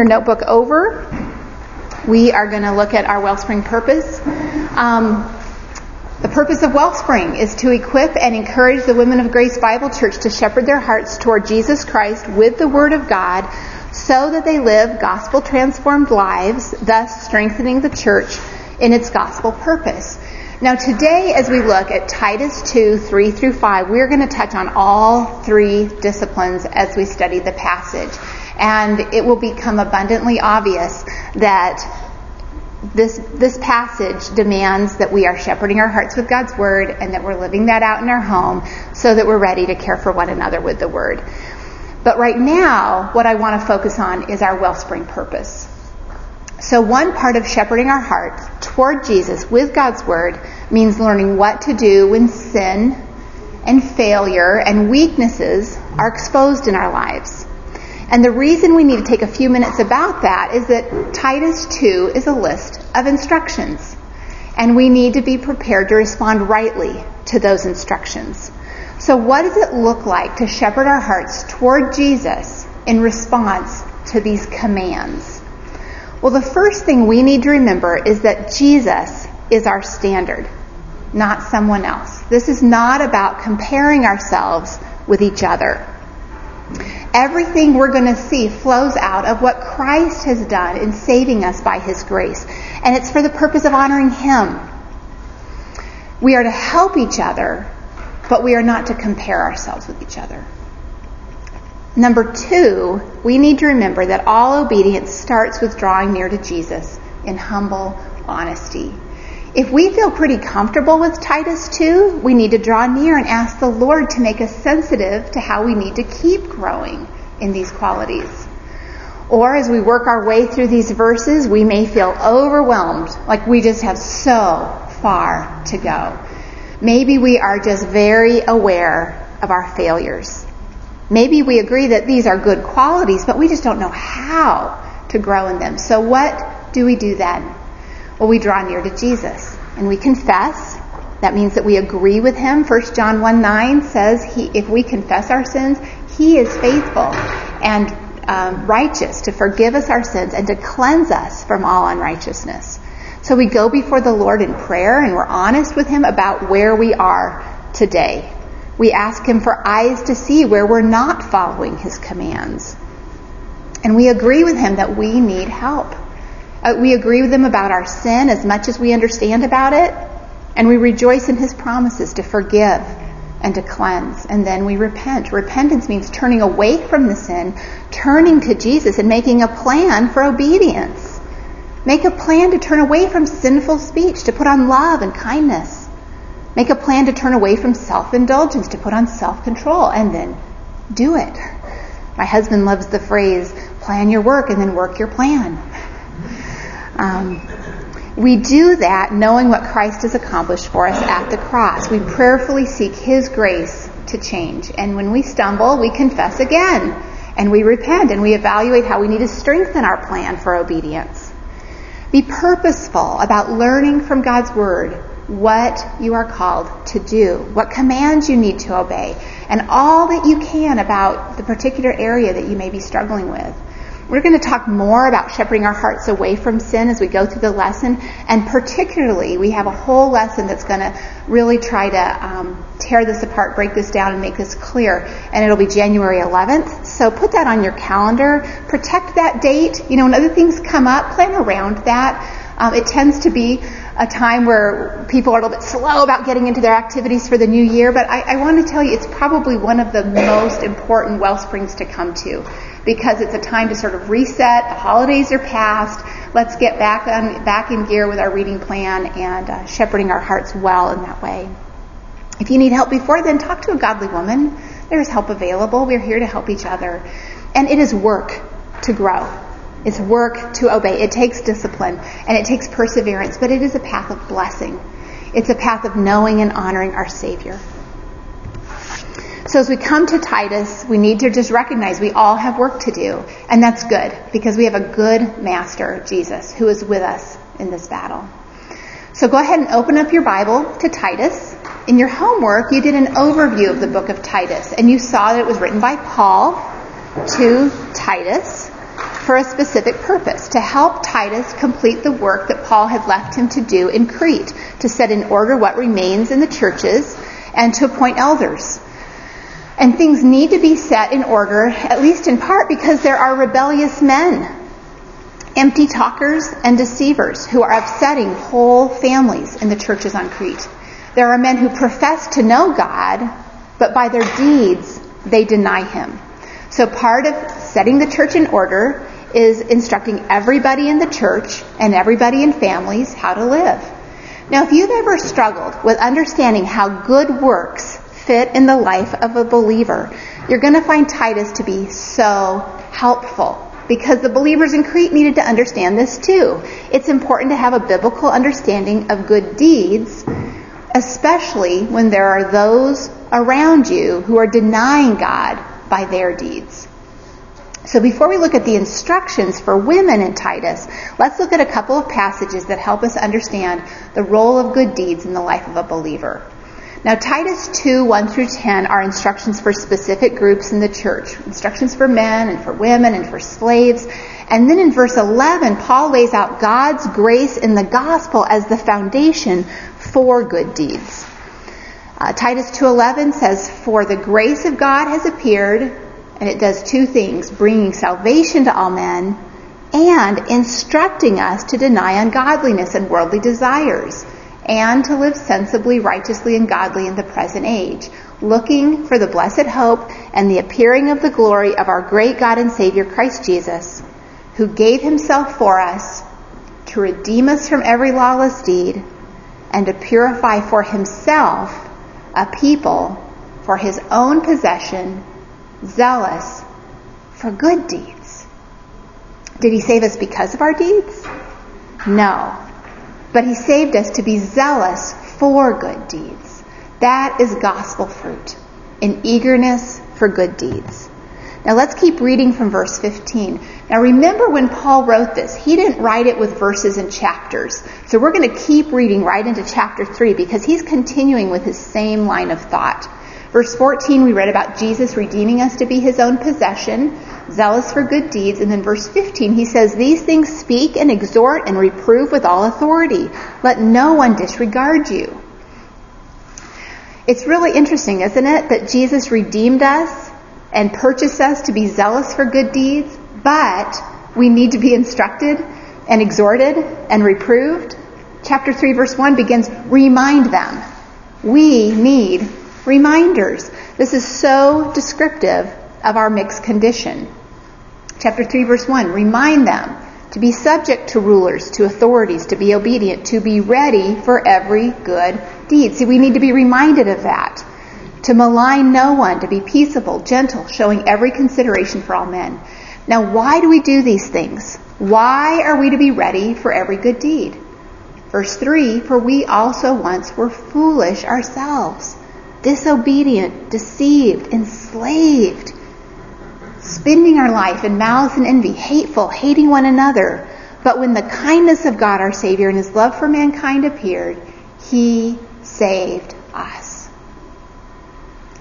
your notebook over, we are going to look at our Wellspring purpose. Um, the purpose of Wellspring is to equip and encourage the Women of Grace Bible Church to shepherd their hearts toward Jesus Christ with the Word of God so that they live gospel transformed lives, thus strengthening the church in its gospel purpose. Now today, as we look at Titus 2, 3 through 5, we're going to touch on all three disciplines as we study the passage. And it will become abundantly obvious that this, this passage demands that we are shepherding our hearts with God's Word and that we're living that out in our home so that we're ready to care for one another with the Word. But right now, what I want to focus on is our wellspring purpose. So one part of shepherding our heart toward Jesus with God's Word means learning what to do when sin and failure and weaknesses are exposed in our lives. And the reason we need to take a few minutes about that is that Titus 2 is a list of instructions. And we need to be prepared to respond rightly to those instructions. So what does it look like to shepherd our hearts toward Jesus in response to these commands? Well, the first thing we need to remember is that Jesus is our standard, not someone else. This is not about comparing ourselves with each other. Everything we're going to see flows out of what Christ has done in saving us by His grace. And it's for the purpose of honoring Him. We are to help each other, but we are not to compare ourselves with each other. Number two, we need to remember that all obedience starts with drawing near to Jesus in humble honesty. If we feel pretty comfortable with Titus 2, we need to draw near and ask the Lord to make us sensitive to how we need to keep growing in these qualities. Or as we work our way through these verses, we may feel overwhelmed, like we just have so far to go. Maybe we are just very aware of our failures. Maybe we agree that these are good qualities, but we just don't know how to grow in them. So what do we do then? Well, we draw near to Jesus and we confess. That means that we agree with him. 1 John 1 9 says he, if we confess our sins, he is faithful and um, righteous to forgive us our sins and to cleanse us from all unrighteousness. So we go before the Lord in prayer and we're honest with him about where we are today. We ask him for eyes to see where we're not following his commands. And we agree with him that we need help. Uh, we agree with him about our sin as much as we understand about it, and we rejoice in his promises to forgive and to cleanse. And then we repent. Repentance means turning away from the sin, turning to Jesus, and making a plan for obedience. Make a plan to turn away from sinful speech, to put on love and kindness. Make a plan to turn away from self indulgence, to put on self control, and then do it. My husband loves the phrase, plan your work and then work your plan. Um, we do that knowing what Christ has accomplished for us at the cross. We prayerfully seek His grace to change. And when we stumble, we confess again. And we repent and we evaluate how we need to strengthen our plan for obedience. Be purposeful about learning from God's Word what you are called to do, what commands you need to obey, and all that you can about the particular area that you may be struggling with. We're going to talk more about shepherding our hearts away from sin as we go through the lesson, and particularly we have a whole lesson that's going to really try to um, tear this apart, break this down, and make this clear. And it'll be January 11th. So put that on your calendar. Protect that date. You know, when other things come up, plan around that. Um, it tends to be a time where people are a little bit slow about getting into their activities for the new year, but I, I want to tell you it's probably one of the most important well springs to come to because it's a time to sort of reset. The holidays are past. Let's get back on back in gear with our reading plan and uh, shepherding our hearts well in that way. If you need help before then, talk to a godly woman. There is help available. We're here to help each other, and it is work to grow. It's work to obey. It takes discipline and it takes perseverance, but it is a path of blessing. It's a path of knowing and honoring our Savior. So as we come to Titus, we need to just recognize we all have work to do. And that's good because we have a good master, Jesus, who is with us in this battle. So go ahead and open up your Bible to Titus. In your homework, you did an overview of the book of Titus and you saw that it was written by Paul to Titus for a specific purpose to help Titus complete the work that Paul had left him to do in Crete, to set in order what remains in the churches and to appoint elders. And things need to be set in order, at least in part because there are rebellious men, empty talkers and deceivers who are upsetting whole families in the churches on Crete. There are men who profess to know God, but by their deeds they deny him. So part of setting the church in order is instructing everybody in the church and everybody in families how to live. Now, if you've ever struggled with understanding how good works fit in the life of a believer, you're going to find Titus to be so helpful because the believers in Crete needed to understand this too. It's important to have a biblical understanding of good deeds, especially when there are those around you who are denying God by their deeds. So before we look at the instructions for women in Titus, let's look at a couple of passages that help us understand the role of good deeds in the life of a believer. Now, Titus 2, 1 through 10 are instructions for specific groups in the church. Instructions for men and for women and for slaves. And then in verse 11, Paul lays out God's grace in the gospel as the foundation for good deeds. Uh, Titus 2.11 says, For the grace of God has appeared, and it does two things, bringing salvation to all men and instructing us to deny ungodliness and worldly desires and to live sensibly, righteously, and godly in the present age, looking for the blessed hope and the appearing of the glory of our great God and Savior Christ Jesus, who gave himself for us to redeem us from every lawless deed and to purify for himself a people for his own possession zealous for good deeds. Did he save us because of our deeds? No. But he saved us to be zealous for good deeds. That is gospel fruit, an eagerness for good deeds. Now let's keep reading from verse 15. Now remember when Paul wrote this, he didn't write it with verses and chapters. So we're going to keep reading right into chapter 3 because he's continuing with his same line of thought. Verse 14, we read about Jesus redeeming us to be his own possession, zealous for good deeds. And then verse 15, he says, These things speak and exhort and reprove with all authority. Let no one disregard you. It's really interesting, isn't it, that Jesus redeemed us and purchased us to be zealous for good deeds, but we need to be instructed and exhorted and reproved. Chapter 3, verse 1 begins, Remind them. We need reminders. This is so descriptive of our mixed condition. Chapter 3 verse 1, remind them to be subject to rulers, to authorities, to be obedient, to be ready for every good deed. See, we need to be reminded of that. To malign no one, to be peaceable, gentle, showing every consideration for all men. Now, why do we do these things? Why are we to be ready for every good deed? Verse 3, for we also once were foolish ourselves disobedient, deceived, enslaved, spending our life in malice and envy, hateful, hating one another. But when the kindness of God our Savior and his love for mankind appeared, he saved us.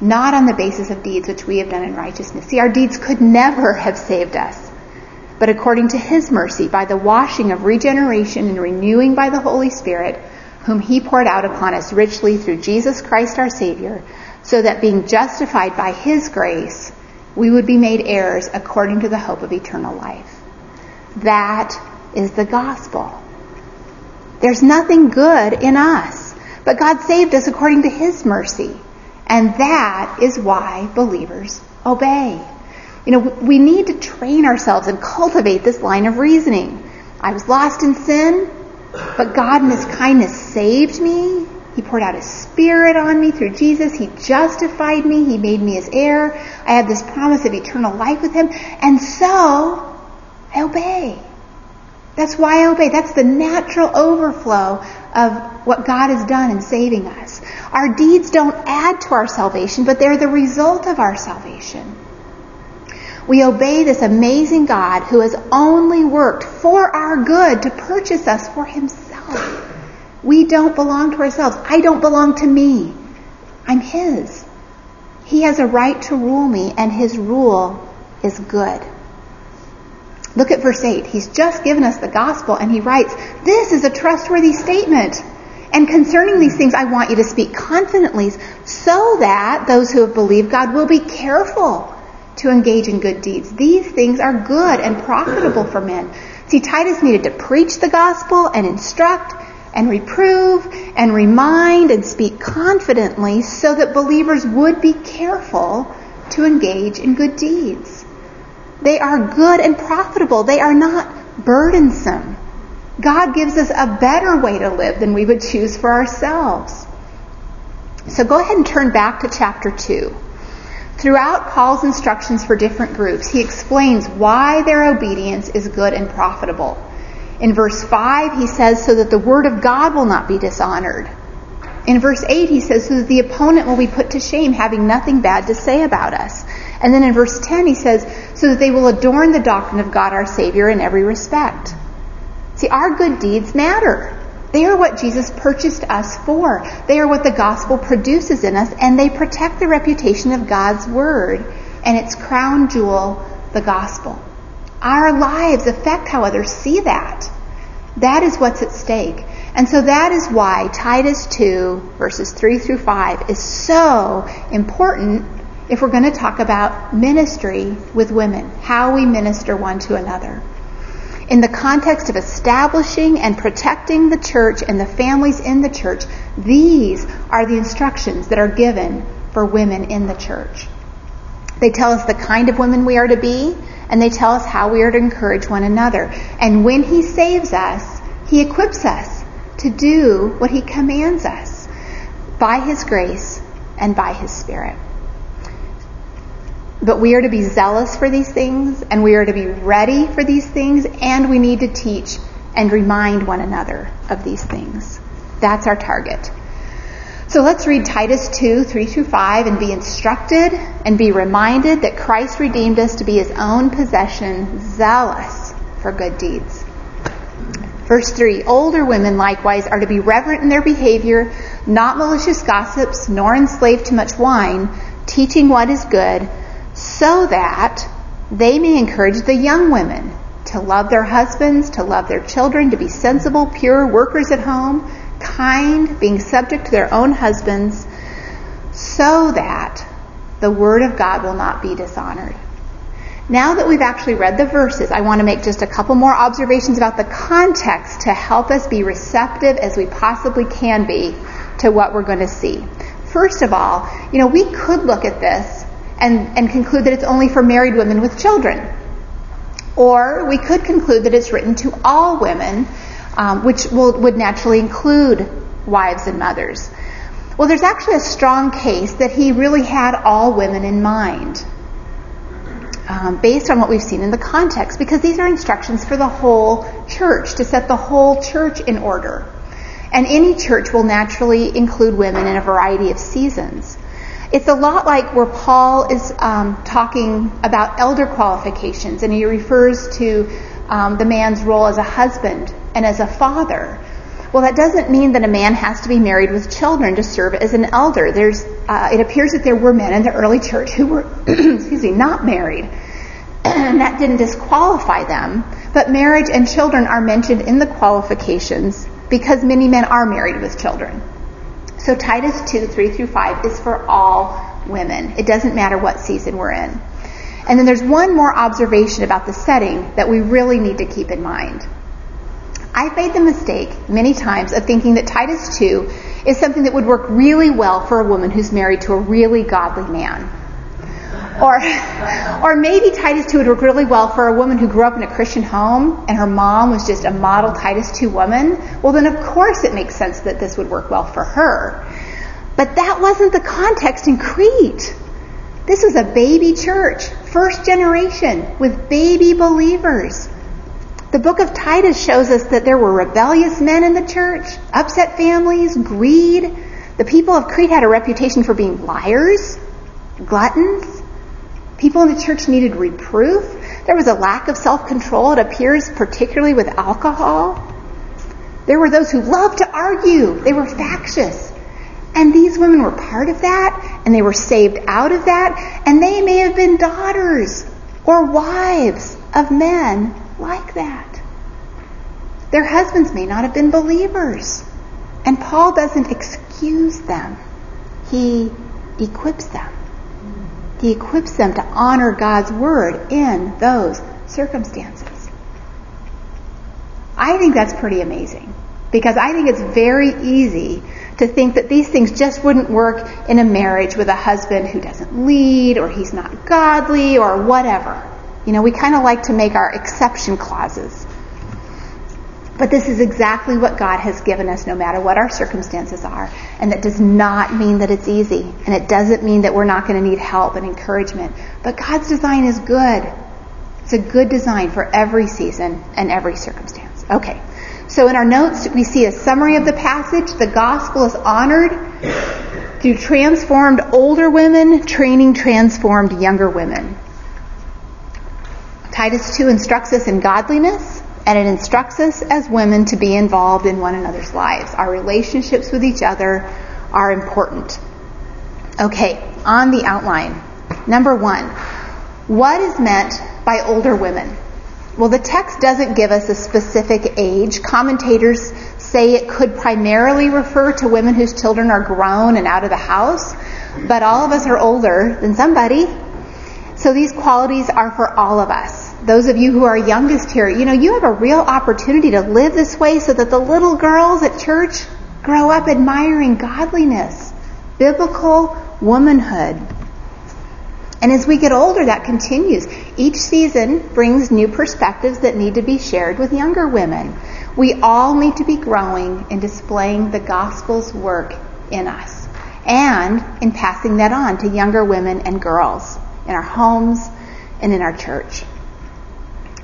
Not on the basis of deeds which we have done in righteousness. See, our deeds could never have saved us. But according to his mercy, by the washing of regeneration and renewing by the Holy Spirit, whom he poured out upon us richly through Jesus Christ our Savior, so that being justified by his grace, we would be made heirs according to the hope of eternal life. That is the gospel. There's nothing good in us, but God saved us according to his mercy. And that is why believers obey. You know, we need to train ourselves and cultivate this line of reasoning. I was lost in sin. But God in His kindness saved me. He poured out His Spirit on me through Jesus. He justified me. He made me His heir. I have this promise of eternal life with Him. And so, I obey. That's why I obey. That's the natural overflow of what God has done in saving us. Our deeds don't add to our salvation, but they're the result of our salvation. We obey this amazing God who has only worked for our good to purchase us for himself. We don't belong to ourselves. I don't belong to me. I'm his. He has a right to rule me and his rule is good. Look at verse 8. He's just given us the gospel and he writes, This is a trustworthy statement. And concerning these things, I want you to speak confidently so that those who have believed God will be careful to engage in good deeds. These things are good and profitable for men. See, Titus needed to preach the gospel and instruct and reprove and remind and speak confidently so that believers would be careful to engage in good deeds. They are good and profitable. They are not burdensome. God gives us a better way to live than we would choose for ourselves. So go ahead and turn back to chapter 2. Throughout Paul's instructions for different groups, he explains why their obedience is good and profitable. In verse 5, he says, so that the word of God will not be dishonored. In verse 8, he says, so that the opponent will be put to shame, having nothing bad to say about us. And then in verse 10, he says, so that they will adorn the doctrine of God our Savior in every respect. See, our good deeds matter. They are what Jesus purchased us for. They are what the gospel produces in us, and they protect the reputation of God's word and its crown jewel, the gospel. Our lives affect how others see that. That is what's at stake. And so that is why Titus 2, verses 3 through 5, is so important if we're going to talk about ministry with women, how we minister one to another in the context of establishing and protecting the church and the families in the church, these are the instructions that are given for women in the church. They tell us the kind of women we are to be, and they tell us how we are to encourage one another. And when He saves us, He equips us to do what He commands us by His grace and by His Spirit. But we are to be zealous for these things, and we are to be ready for these things, and we need to teach and remind one another of these things. That's our target. So let's read Titus 2, 3 through 5, and be instructed and be reminded that Christ redeemed us to be his own possession, zealous for good deeds. Verse 3 Older women likewise are to be reverent in their behavior, not malicious gossips, nor enslaved to much wine, teaching what is good so that they may encourage the young women to love their husbands, to love their children, to be sensible, pure workers at home, kind, being subject to their own husbands, so that the word of God will not be dishonored. Now that we've actually read the verses, I want to make just a couple more observations about the context to help us be receptive as we possibly can be to what we're going to see. First of all, you know, we could look at this and, and conclude that it's only for married women with children. Or we could conclude that it's written to all women, um, which will, would naturally include wives and mothers. Well, there's actually a strong case that he really had all women in mind. Um, based on what we've seen in the context, because these are instructions for the whole church, to set the whole church in order. And any church will naturally include women in a variety of seasons. It's a lot like where Paul is um, talking about elder qualifications, and he refers to um, the man's role as a husband and as a father. Well, that doesn't mean that a man has to be married with children to serve as an elder. There's, uh, it appears that there were men in the early church who were, excuse me, not married, and that didn't disqualify them. But marriage and children are mentioned in the qualifications because many men are married with children. So Titus 2, 3 through 5 is for all women. It doesn't matter what season we're in. And then there's one more observation about the setting that we really need to keep in mind. I've made the mistake many times of thinking that Titus 2 is something that would work really well for a woman who's married to a really godly man. Or, or maybe Titus 2 would work really well for a woman who grew up in a Christian home and her mom was just a model Titus 2 woman. Well, then of course it makes sense that this would work well for her. But that wasn't the context in Crete. This was a baby church, first generation, with baby believers. The book of Titus shows us that there were rebellious men in the church, upset families, greed. The people of Crete had a reputation for being liars, gluttons, People in the church needed reproof. There was a lack of self-control, it appears, particularly with alcohol. There were those who loved to argue. They were factious. And these women were part of that, and they were saved out of that, and they may have been daughters or wives of men like that. Their husbands may not have been believers. And Paul doesn't excuse them. He equips them. He equips them to honor God's word in those circumstances. I think that's pretty amazing because I think it's very easy to think that these things just wouldn't work in a marriage with a husband who doesn't lead or he's not godly or whatever. You know, we kind of like to make our exception clauses. But this is exactly what God has given us no matter what our circumstances are. And that does not mean that it's easy. And it doesn't mean that we're not going to need help and encouragement. But God's design is good. It's a good design for every season and every circumstance. Okay. So in our notes, we see a summary of the passage. The gospel is honored through transformed older women training transformed younger women. Titus 2 instructs us in godliness and it instructs us as women to be involved in one another's lives. Our relationships with each other are important. Okay, on the outline. Number one, what is meant by older women? Well, the text doesn't give us a specific age. Commentators say it could primarily refer to women whose children are grown and out of the house, but all of us are older than somebody. So these qualities are for all of us those of you who are youngest here, you know, you have a real opportunity to live this way so that the little girls at church grow up admiring godliness, biblical womanhood. And as we get older, that continues. Each season brings new perspectives that need to be shared with younger women. We all need to be growing and displaying the gospel's work in us and in passing that on to younger women and girls in our homes and in our church.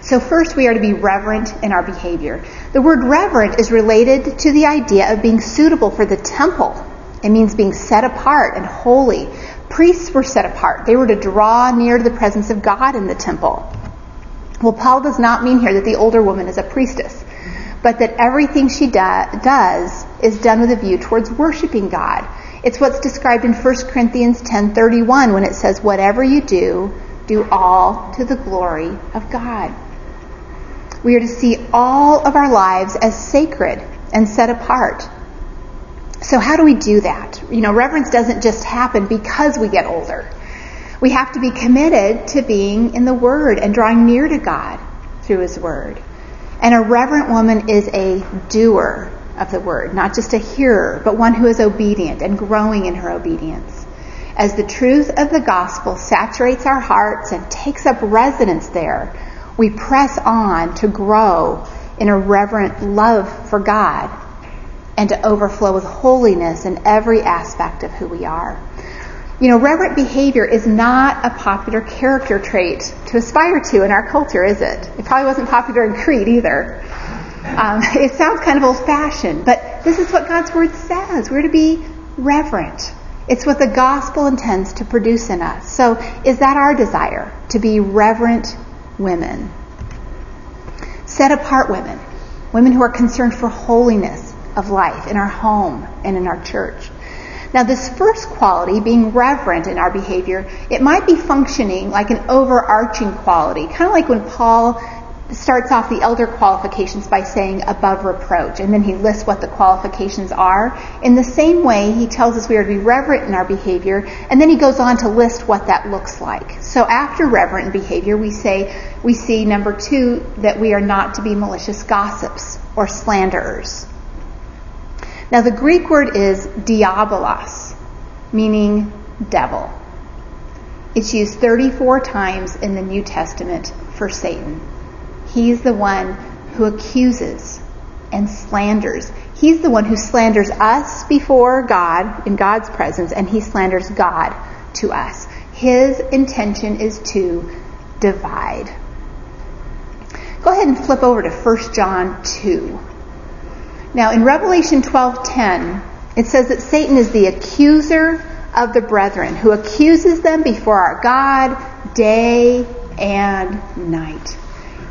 So first we are to be reverent in our behavior. The word reverent is related to the idea of being suitable for the temple. It means being set apart and holy. Priests were set apart. They were to draw near to the presence of God in the temple. Well, Paul does not mean here that the older woman is a priestess, but that everything she do- does is done with a view towards worshiping God. It's what's described in 1 Corinthians 10:31 when it says whatever you do, do all to the glory of God. We are to see all of our lives as sacred and set apart. So how do we do that? You know, reverence doesn't just happen because we get older. We have to be committed to being in the Word and drawing near to God through His Word. And a reverent woman is a doer of the Word, not just a hearer, but one who is obedient and growing in her obedience. As the truth of the gospel saturates our hearts and takes up residence there, we press on to grow in a reverent love for God and to overflow with holiness in every aspect of who we are. You know, reverent behavior is not a popular character trait to aspire to in our culture, is it? It probably wasn't popular in Crete either. Um, it sounds kind of old fashioned, but this is what God's Word says. We're to be reverent. It's what the gospel intends to produce in us. So, is that our desire? To be reverent women. Set apart women. Women who are concerned for holiness of life in our home and in our church. Now, this first quality, being reverent in our behavior, it might be functioning like an overarching quality, kind of like when Paul starts off the elder qualifications by saying above reproach, and then he lists what the qualifications are. In the same way, he tells us we are to be reverent in our behavior, and then he goes on to list what that looks like. So after reverent behavior, we say, we see number two, that we are not to be malicious gossips or slanderers. Now the Greek word is diabolos, meaning devil. It's used 34 times in the New Testament for Satan. He's the one who accuses and slanders. He's the one who slanders us before God in God's presence, and he slanders God to us. His intention is to divide. Go ahead and flip over to 1 John 2. Now in Revelation 12:10, it says that Satan is the accuser of the brethren who accuses them before our God day and night.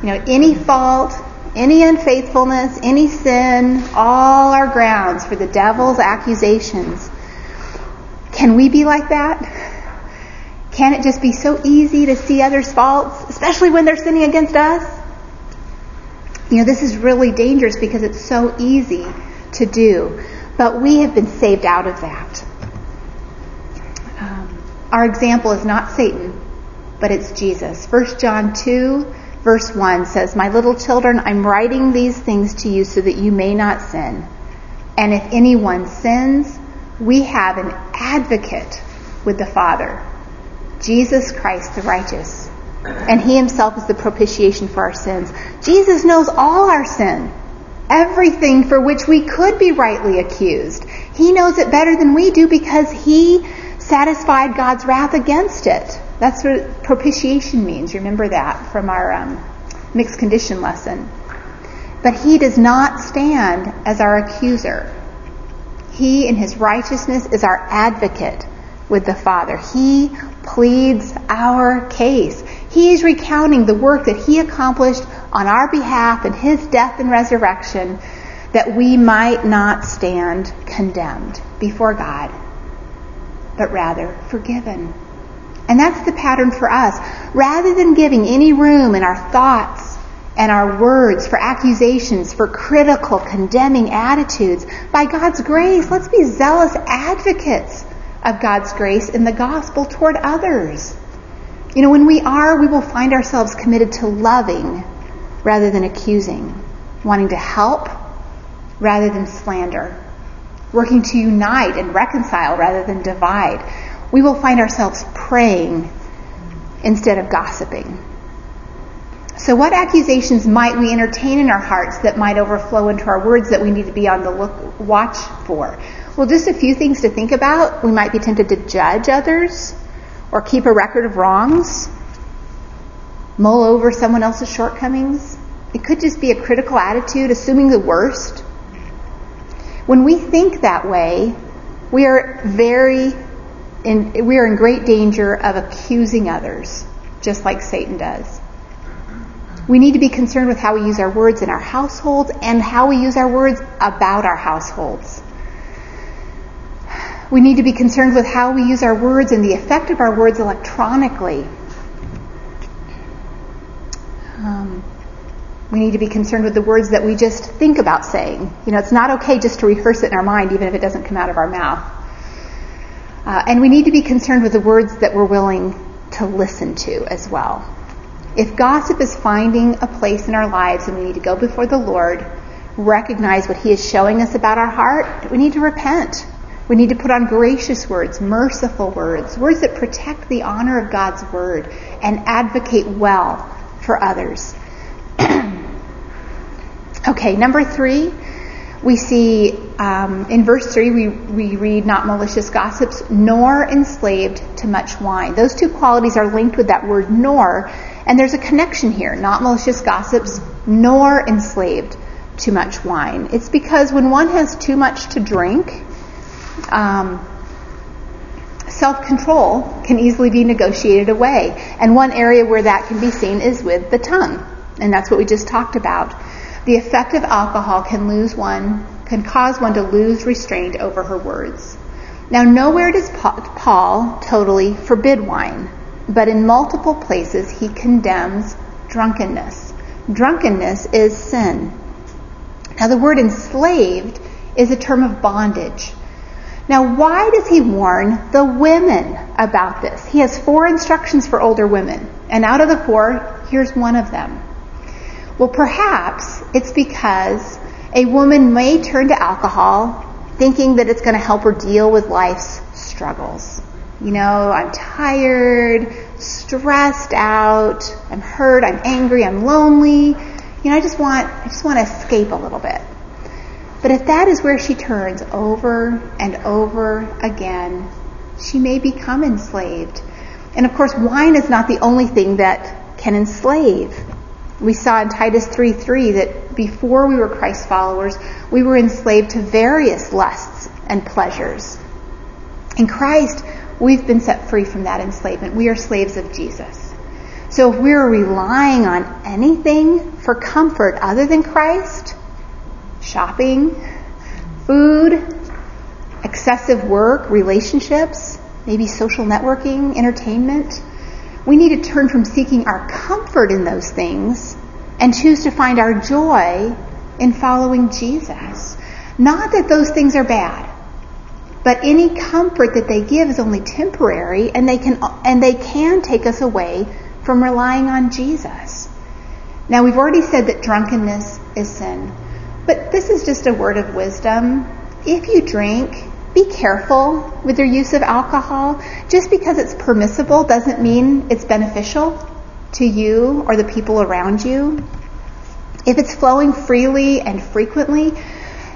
You know, any fault, any unfaithfulness, any sin, all are grounds for the devil's accusations. Can we be like that? Can it just be so easy to see others' faults, especially when they're sinning against us? You know, this is really dangerous because it's so easy to do. But we have been saved out of that. Um, our example is not Satan, but it's Jesus. 1 John 2, verse 1 says, My little children, I'm writing these things to you so that you may not sin. And if anyone sins, we have an advocate with the Father, Jesus Christ the righteous. And he himself is the propitiation for our sins. Jesus knows all our sin, everything for which we could be rightly accused. He knows it better than we do because he satisfied God's wrath against it. That's what propitiation means. Remember that from our um, mixed condition lesson. But he does not stand as our accuser. He, in his righteousness, is our advocate with the Father. He pleads our case. He is recounting the work that he accomplished on our behalf in his death and resurrection that we might not stand condemned before God, but rather forgiven. And that's the pattern for us. Rather than giving any room in our thoughts and our words for accusations, for critical, condemning attitudes, by God's grace, let's be zealous advocates of God's grace in the gospel toward others. You know, when we are, we will find ourselves committed to loving rather than accusing, wanting to help rather than slander, working to unite and reconcile rather than divide. We will find ourselves praying instead of gossiping. So, what accusations might we entertain in our hearts that might overflow into our words that we need to be on the look, watch for? Well, just a few things to think about. We might be tempted to judge others or keep a record of wrongs, mull over someone else's shortcomings. It could just be a critical attitude, assuming the worst. When we think that way, we are very in, we are in great danger of accusing others, just like Satan does. We need to be concerned with how we use our words in our households and how we use our words about our households. We need to be concerned with how we use our words and the effect of our words electronically. Um, we need to be concerned with the words that we just think about saying. You know, it's not okay just to rehearse it in our mind, even if it doesn't come out of our mouth. Uh, and we need to be concerned with the words that we're willing to listen to as well. If gossip is finding a place in our lives and we need to go before the Lord, recognize what He is showing us about our heart, we need to repent. We need to put on gracious words, merciful words, words that protect the honor of God's word and advocate well for others. okay, number three, we see um, in verse 3, we, we read, not malicious gossips, nor enslaved to much wine. Those two qualities are linked with that word nor, and there's a connection here. Not malicious gossips, nor enslaved to much wine. It's because when one has too much to drink, um, self control can easily be negotiated away. And one area where that can be seen is with the tongue. And that's what we just talked about. The effect of alcohol can lose one, can cause one to lose restraint over her words. Now, nowhere does Paul totally forbid wine, but in multiple places he condemns drunkenness. Drunkenness is sin. Now, the word enslaved is a term of bondage. Now, why does he warn the women about this? He has four instructions for older women, and out of the four, here's one of them. Well, perhaps it's because a woman may turn to alcohol thinking that it's going to help her deal with life's struggles. You know, I'm tired, stressed out, I'm hurt, I'm angry, I'm lonely. You know, I just want I just want to escape a little bit. But if that is where she turns over and over again, she may become enslaved. And of course, wine is not the only thing that can enslave. We saw in Titus 3:3 that before we were Christ followers, we were enslaved to various lusts and pleasures. In Christ, we've been set free from that enslavement. We are slaves of Jesus. So if we're relying on anything for comfort other than Christ, shopping, food, excessive work, relationships, maybe social networking, entertainment. We need to turn from seeking our comfort in those things and choose to find our joy in following Jesus. Not that those things are bad, but any comfort that they give is only temporary and they can, and they can take us away from relying on Jesus. Now we've already said that drunkenness is sin, but this is just a word of wisdom. If you drink, be careful with your use of alcohol. Just because it's permissible doesn't mean it's beneficial to you or the people around you. If it's flowing freely and frequently,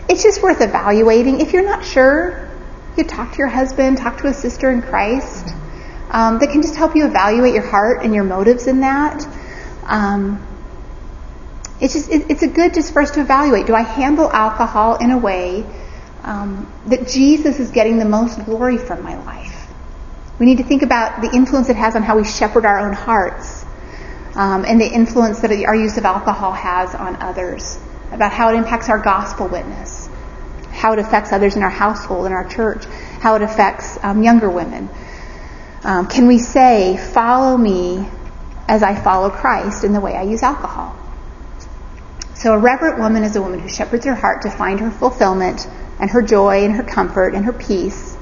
it's just worth evaluating. If you're not sure, you talk to your husband, talk to a sister in Christ um, that can just help you evaluate your heart and your motives in that. Um, it's just it, it's a good just first to evaluate. Do I handle alcohol in a way um, that Jesus is getting the most glory from my life? We need to think about the influence it has on how we shepherd our own hearts, um, and the influence that our use of alcohol has on others. About how it impacts our gospel witness, how it affects others in our household, in our church, how it affects um, younger women. Um, can we say, "Follow me as I follow Christ" in the way I use alcohol? So a reverent woman is a woman who shepherds her heart to find her fulfillment and her joy and her comfort and her peace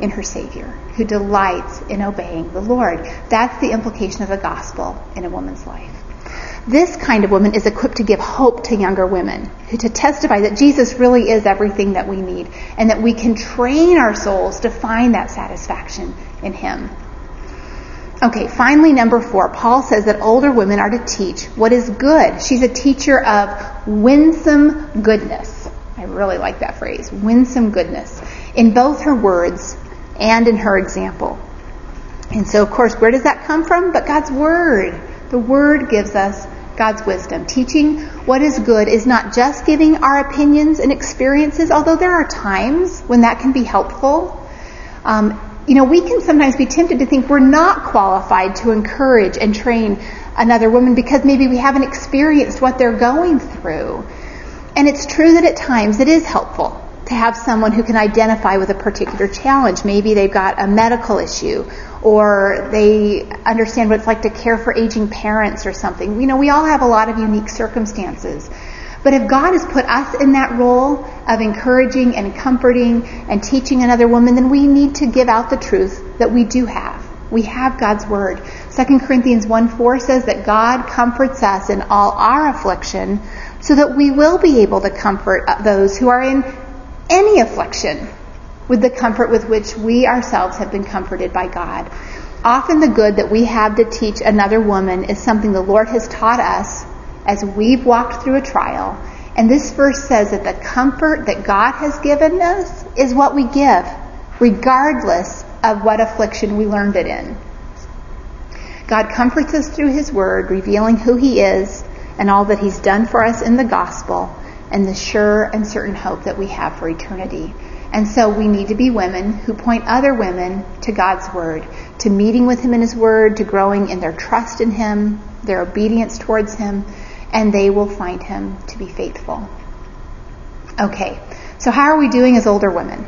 in her Savior, who delights in obeying the Lord. That's the implication of the gospel in a woman's life. This kind of woman is equipped to give hope to younger women, to testify that Jesus really is everything that we need, and that we can train our souls to find that satisfaction in Him. Okay, finally, number four, Paul says that older women are to teach what is good. She's a teacher of winsome goodness. I really like that phrase, winsome goodness, in both her words and in her example. And so, of course, where does that come from? But God's Word. The Word gives us God's wisdom. Teaching what is good is not just giving our opinions and experiences, although there are times when that can be helpful. Um, you know, we can sometimes be tempted to think we're not qualified to encourage and train another woman because maybe we haven't experienced what they're going through. And it's true that at times it is helpful to have someone who can identify with a particular challenge. Maybe they've got a medical issue or they understand what it's like to care for aging parents or something. You know, we all have a lot of unique circumstances. But if God has put us in that role of encouraging and comforting and teaching another woman, then we need to give out the truth that we do have. We have God's word. 2 Corinthians 1 4 says that God comforts us in all our affliction so that we will be able to comfort those who are in any affliction with the comfort with which we ourselves have been comforted by God. Often the good that we have to teach another woman is something the Lord has taught us as we've walked through a trial. And this verse says that the comfort that God has given us is what we give, regardless of what affliction we learned it in. God comforts us through His Word, revealing who He is and all that He's done for us in the gospel and the sure and certain hope that we have for eternity. And so we need to be women who point other women to God's Word, to meeting with Him in His Word, to growing in their trust in Him, their obedience towards Him, and they will find him to be faithful. Okay, so how are we doing as older women?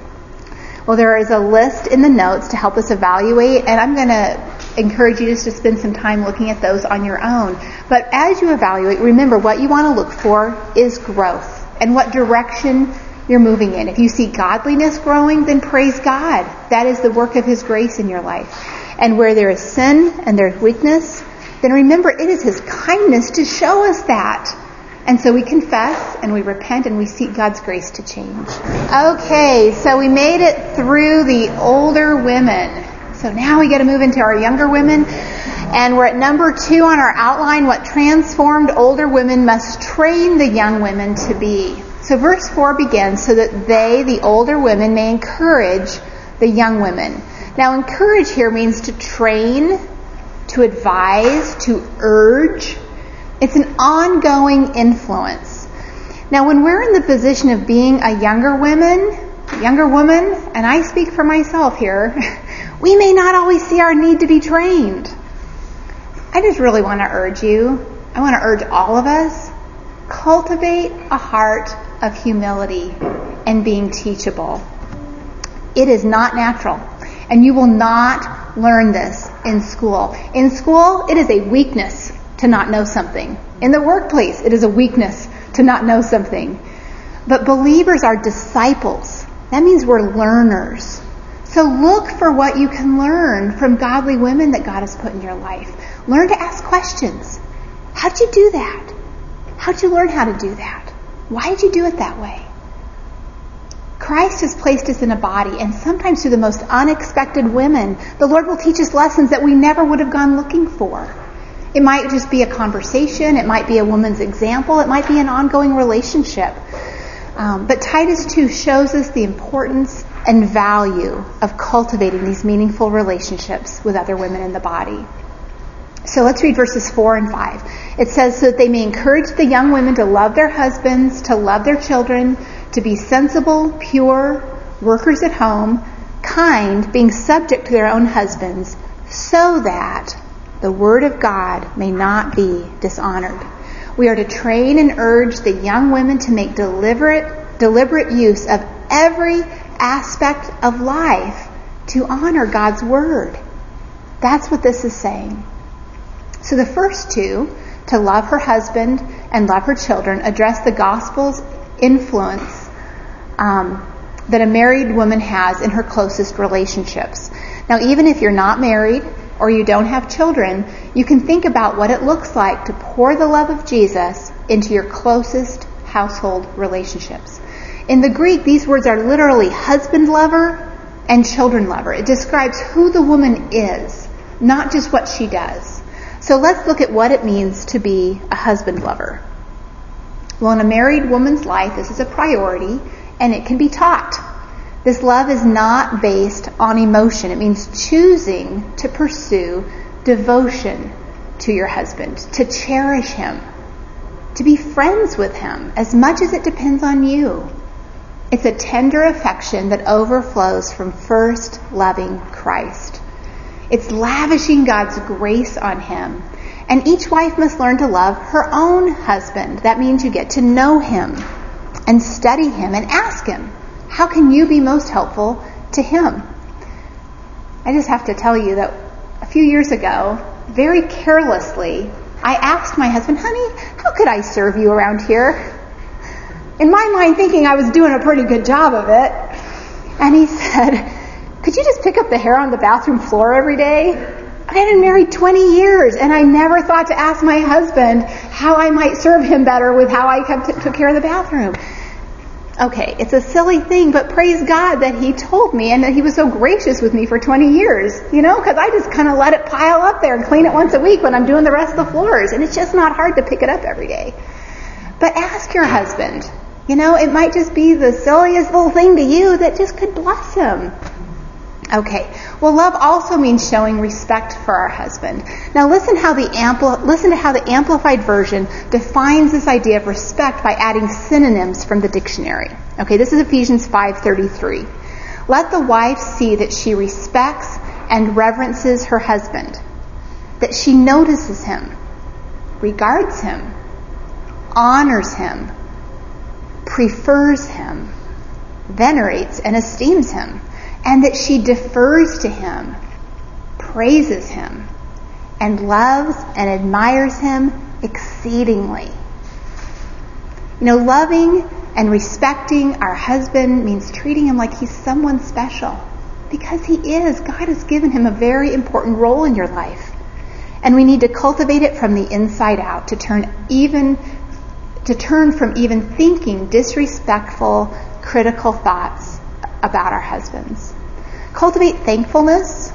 Well, there is a list in the notes to help us evaluate, and I'm going to encourage you just to spend some time looking at those on your own. But as you evaluate, remember what you want to look for is growth and what direction you're moving in. If you see godliness growing, then praise God. That is the work of His grace in your life. And where there is sin and there's weakness, then remember it is His kindness to show us that. And so we confess and we repent and we seek God's grace to change. Okay, so we made it through the older women. So now we get to move into our younger women. And we're at number two on our outline, what transformed older women must train the young women to be. So verse 4 begins so that they, the older women, may encourage the young women. Now encourage here means to train, to advise, to urge. It's an ongoing influence. Now, when we're in the position of being a younger woman, younger woman, and I speak for myself here, we may not always see our need to be trained. I just really want to urge you, I want to urge all of us, cultivate a heart of humility and being teachable. It is not natural, and you will not learn this in school. In school, it is a weakness to not know something. In the workplace, it is a weakness to not know something. But believers are disciples. That means we're learners. So look for what you can learn from godly women that God has put in your life. Learn to ask questions. How'd you do that? How'd you learn how to do that? Why did you do it that way? Christ has placed us in a body, and sometimes through the most unexpected women, the Lord will teach us lessons that we never would have gone looking for. It might just be a conversation, it might be a woman's example, it might be an ongoing relationship. Um, but Titus 2 shows us the importance and value of cultivating these meaningful relationships with other women in the body. So let's read verses 4 and 5. It says, So that they may encourage the young women to love their husbands, to love their children, to be sensible, pure, workers at home, kind, being subject to their own husbands, so that the word of God may not be dishonored. We are to train and urge the young women to make deliberate, deliberate use of every aspect of life to honor God's word. That's what this is saying. So the first two, to love her husband and love her children, address the gospel's influence um, that a married woman has in her closest relationships. Now, even if you're not married or you don't have children, you can think about what it looks like to pour the love of Jesus into your closest household relationships. In the Greek, these words are literally husband lover and children lover. It describes who the woman is, not just what she does. So let's look at what it means to be a husband lover. Well, in a married woman's life, this is a priority and it can be taught. This love is not based on emotion. It means choosing to pursue devotion to your husband, to cherish him, to be friends with him as much as it depends on you. It's a tender affection that overflows from first loving Christ. It's lavishing God's grace on him. And each wife must learn to love her own husband. That means you get to know him and study him and ask him, how can you be most helpful to him? I just have to tell you that a few years ago, very carelessly, I asked my husband, honey, how could I serve you around here? In my mind, thinking I was doing a pretty good job of it. And he said, could you just pick up the hair on the bathroom floor every day? I had been married 20 years and I never thought to ask my husband how I might serve him better with how I kept, took care of the bathroom. Okay, it's a silly thing, but praise God that he told me and that he was so gracious with me for 20 years, you know, because I just kind of let it pile up there and clean it once a week when I'm doing the rest of the floors. And it's just not hard to pick it up every day. But ask your husband. You know, it might just be the silliest little thing to you that just could bless him. Okay. Well, love also means showing respect for our husband. Now, listen how the listen to how the amplified version defines this idea of respect by adding synonyms from the dictionary. Okay, this is Ephesians 5:33. Let the wife see that she respects and reverences her husband, that she notices him, regards him, honors him, prefers him, venerates and esteems him and that she defers to him, praises him, and loves and admires him exceedingly. You know, loving and respecting our husband means treating him like he's someone special. Because he is. God has given him a very important role in your life. And we need to cultivate it from the inside out to turn even to turn from even thinking disrespectful, critical thoughts about our husbands. Cultivate thankfulness,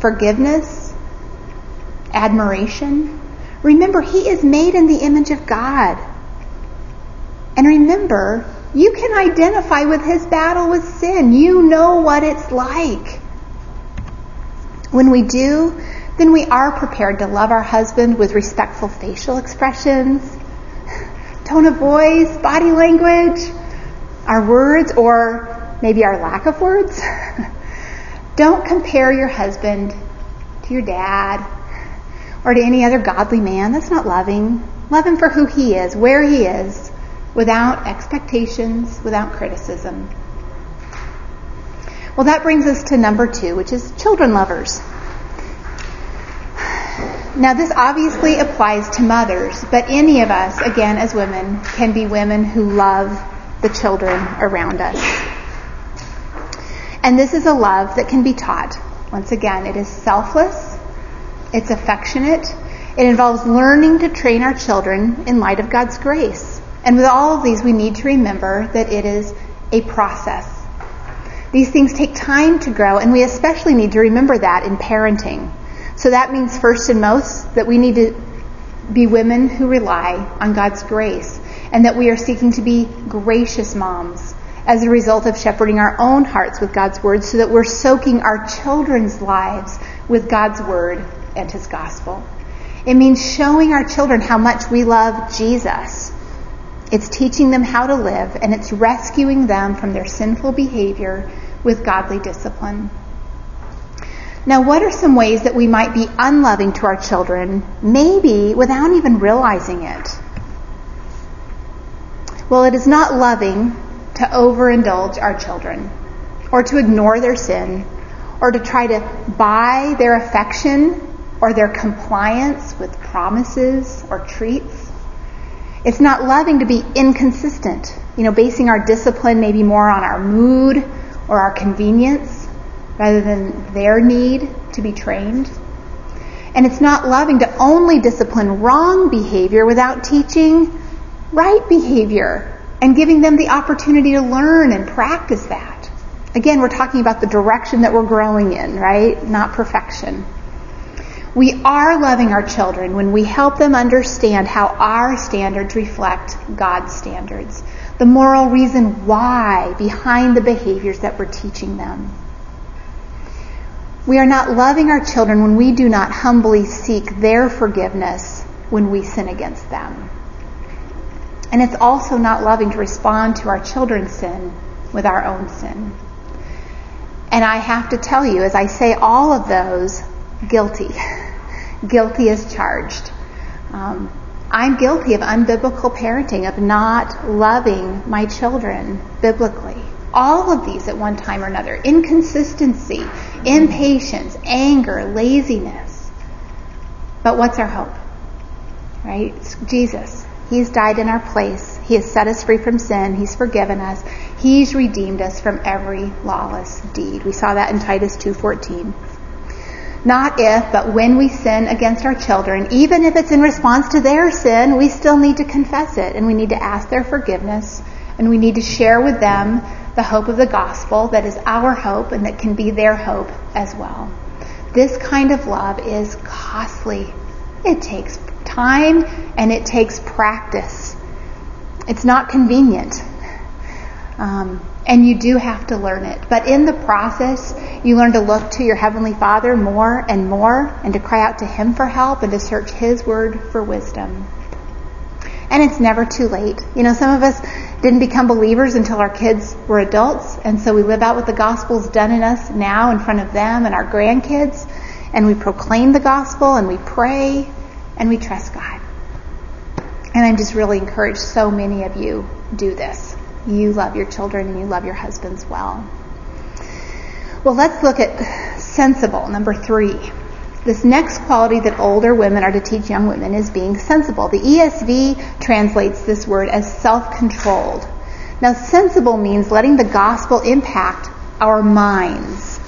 forgiveness, admiration. Remember, he is made in the image of God. And remember, you can identify with his battle with sin. You know what it's like. When we do, then we are prepared to love our husband with respectful facial expressions, tone of voice, body language, our words, or maybe our lack of words. Don't compare your husband to your dad or to any other godly man. That's not loving. Love him for who he is, where he is, without expectations, without criticism. Well, that brings us to number two, which is children lovers. Now, this obviously applies to mothers, but any of us, again, as women, can be women who love the children around us. And this is a love that can be taught. Once again, it is selfless, it's affectionate, it involves learning to train our children in light of God's grace. And with all of these, we need to remember that it is a process. These things take time to grow, and we especially need to remember that in parenting. So that means, first and most, that we need to be women who rely on God's grace, and that we are seeking to be gracious moms as a result of shepherding our own hearts with God's word, so that we're soaking our children's lives with God's word and His gospel. It means showing our children how much we love Jesus. It's teaching them how to live, and it's rescuing them from their sinful behavior with godly discipline. Now, what are some ways that we might be unloving to our children, maybe without even realizing it? Well, it is not loving to overindulge our children, or to ignore their sin, or to try to buy their affection or their compliance with promises or treats. It's not loving to be inconsistent, you know, basing our discipline maybe more on our mood or our convenience rather than their need to be trained. And it's not loving to only discipline wrong behavior without teaching right behavior and giving them the opportunity to learn and practice that. Again, we're talking about the direction that we're growing in, right? Not perfection. We are loving our children when we help them understand how our standards reflect God's standards, the moral reason why behind the behaviors that we're teaching them. We are not loving our children when we do not humbly seek their forgiveness when we sin against them. And it's also not loving to respond to our children's sin with our own sin. And I have to tell you, as I say all of those, guilty. guilty as charged. Um, I'm guilty of unbiblical parenting, of not loving my children biblically. All of these at one time or another. Inconsistency, impatience, anger, laziness. But what's our hope? Right? It's Jesus. He's died in our place. He has set us free from sin. He's forgiven us. He's redeemed us from every lawless deed. We saw that in Titus 2:14. Not if, but when we sin against our children, even if it's in response to their sin, we still need to confess it and we need to ask their forgiveness and we need to share with them the hope of the gospel that is our hope and that can be their hope as well. This kind of love is costly. It takes time and it takes practice. It's not convenient. Um, and you do have to learn it. But in the process, you learn to look to your Heavenly Father more and more and to cry out to Him for help and to search His Word for wisdom. And it's never too late. You know, some of us didn't become believers until our kids were adults, and so we live out what the gospel's done in us now in front of them and our grandkids, and we proclaim the gospel and we pray and we trust God. And I'm just really encouraged so many of you do this you love your children and you love your husbands well. Well, let's look at sensible, number three. This next quality that older women are to teach young women is being sensible. The ESV translates this word as self-controlled. Now, sensible means letting the gospel impact our minds.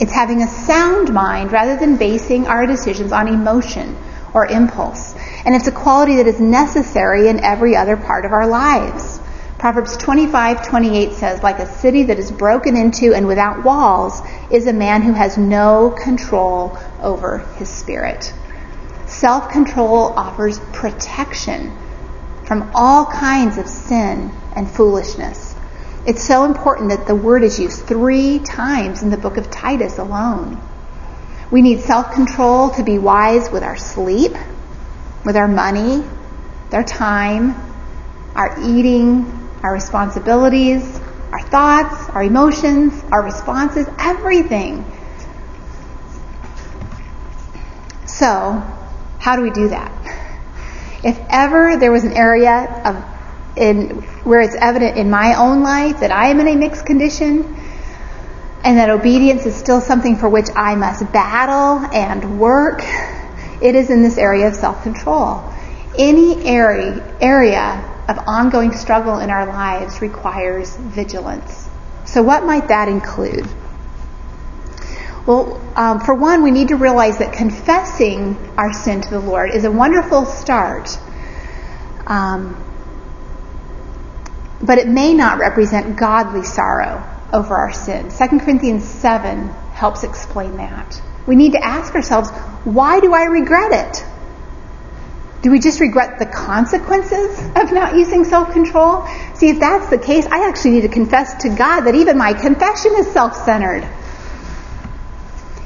It's having a sound mind rather than basing our decisions on emotion or impulse. And it's a quality that is necessary in every other part of our lives. Proverbs 25:28 says, like a city that is broken into and without walls is a man who has no control over his spirit. Self-control offers protection from all kinds of sin and foolishness. It's so important that the word is used three times in the book of Titus alone. We need self-control to be wise with our sleep, with our money, our time, our eating, our responsibilities, our thoughts, our emotions, our responses, everything. So, how do we do that? If ever there was an area of in where it's evident in my own life that I am in a mixed condition and that obedience is still something for which I must battle and work, it is in this area of self-control. Any area, area of ongoing struggle in our lives requires vigilance. So what might that include? Well, um, for one, we need to realize that confessing our sin to the Lord is a wonderful start. Um, but it may not represent godly sorrow over our sin. 2 Corinthians 7 helps explain that. We need to ask ourselves, why do I regret it? Do we just regret the consequences of not using self-control? See, if that's the case, I actually need to confess to God that even my confession is self-centered.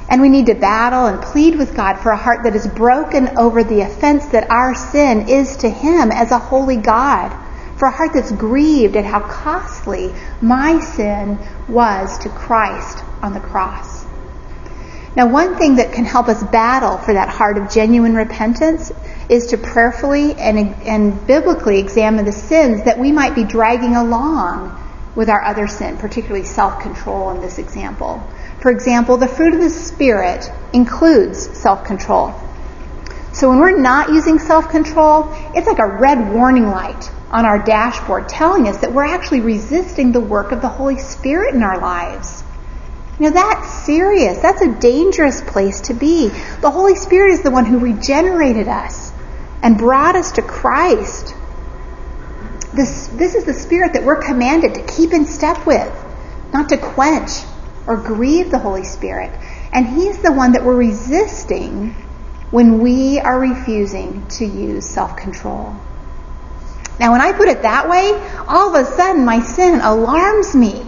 And we need to battle and plead with God for a heart that is broken over the offense that our sin is to Him as a holy God. For a heart that's grieved at how costly my sin was to Christ on the cross. Now, one thing that can help us battle for that heart of genuine repentance is to prayerfully and, and biblically examine the sins that we might be dragging along with our other sin, particularly self-control in this example. For example, the fruit of the Spirit includes self-control. So when we're not using self-control, it's like a red warning light on our dashboard telling us that we're actually resisting the work of the Holy Spirit in our lives. You know, that's serious. That's a dangerous place to be. The Holy Spirit is the one who regenerated us and brought us to Christ. This, this is the Spirit that we're commanded to keep in step with, not to quench or grieve the Holy Spirit. And He's the one that we're resisting when we are refusing to use self-control. Now, when I put it that way, all of a sudden my sin alarms me.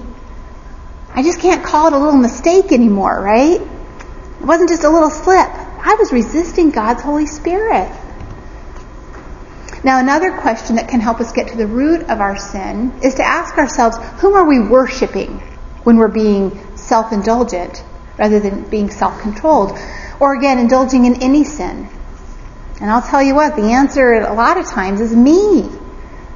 I just can't call it a little mistake anymore, right? It wasn't just a little slip. I was resisting God's Holy Spirit. Now, another question that can help us get to the root of our sin is to ask ourselves, whom are we worshiping when we're being self-indulgent rather than being self-controlled? Or again, indulging in any sin? And I'll tell you what, the answer a lot of times is me.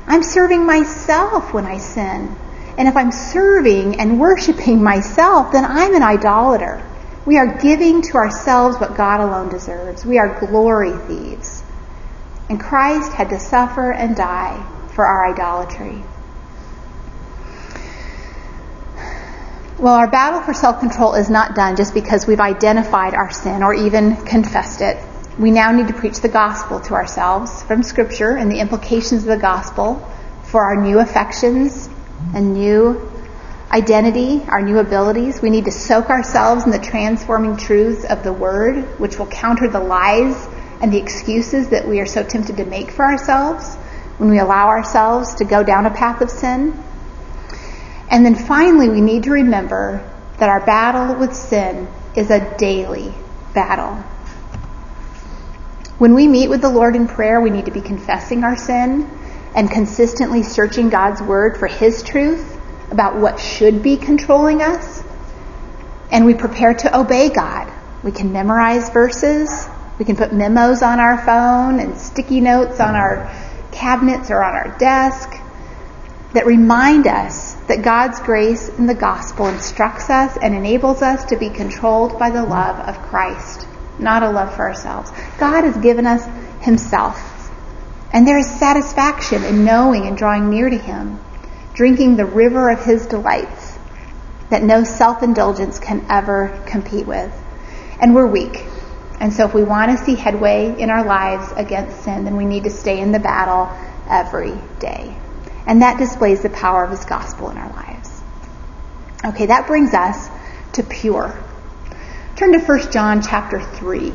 I'm serving myself when I sin. And if I'm serving and worshiping myself, then I'm an idolater. We are giving to ourselves what God alone deserves. We are glory thieves. And Christ had to suffer and die for our idolatry. Well, our battle for self-control is not done just because we've identified our sin or even confessed it. We now need to preach the gospel to ourselves from scripture and the implications of the gospel for our new affections and new identity, our new abilities. We need to soak ourselves in the transforming truths of the word, which will counter the lies and the excuses that we are so tempted to make for ourselves when we allow ourselves to go down a path of sin. And then finally, we need to remember that our battle with sin is a daily battle. When we meet with the Lord in prayer, we need to be confessing our sin and consistently searching God's Word for His truth about what should be controlling us. And we prepare to obey God. We can memorize verses, we can put memos on our phone and sticky notes on our cabinets or on our desk that remind us that God's grace in the gospel instructs us and enables us to be controlled by the love of Christ, not a love for ourselves. God has given us Himself. And there is satisfaction in knowing and drawing near to Him, drinking the river of His delights that no self-indulgence can ever compete with. And we're weak. And so if we want to see headway in our lives against sin, then we need to stay in the battle every day. And that displays the power of his gospel in our lives. Okay, that brings us to pure. Turn to 1 John chapter 3.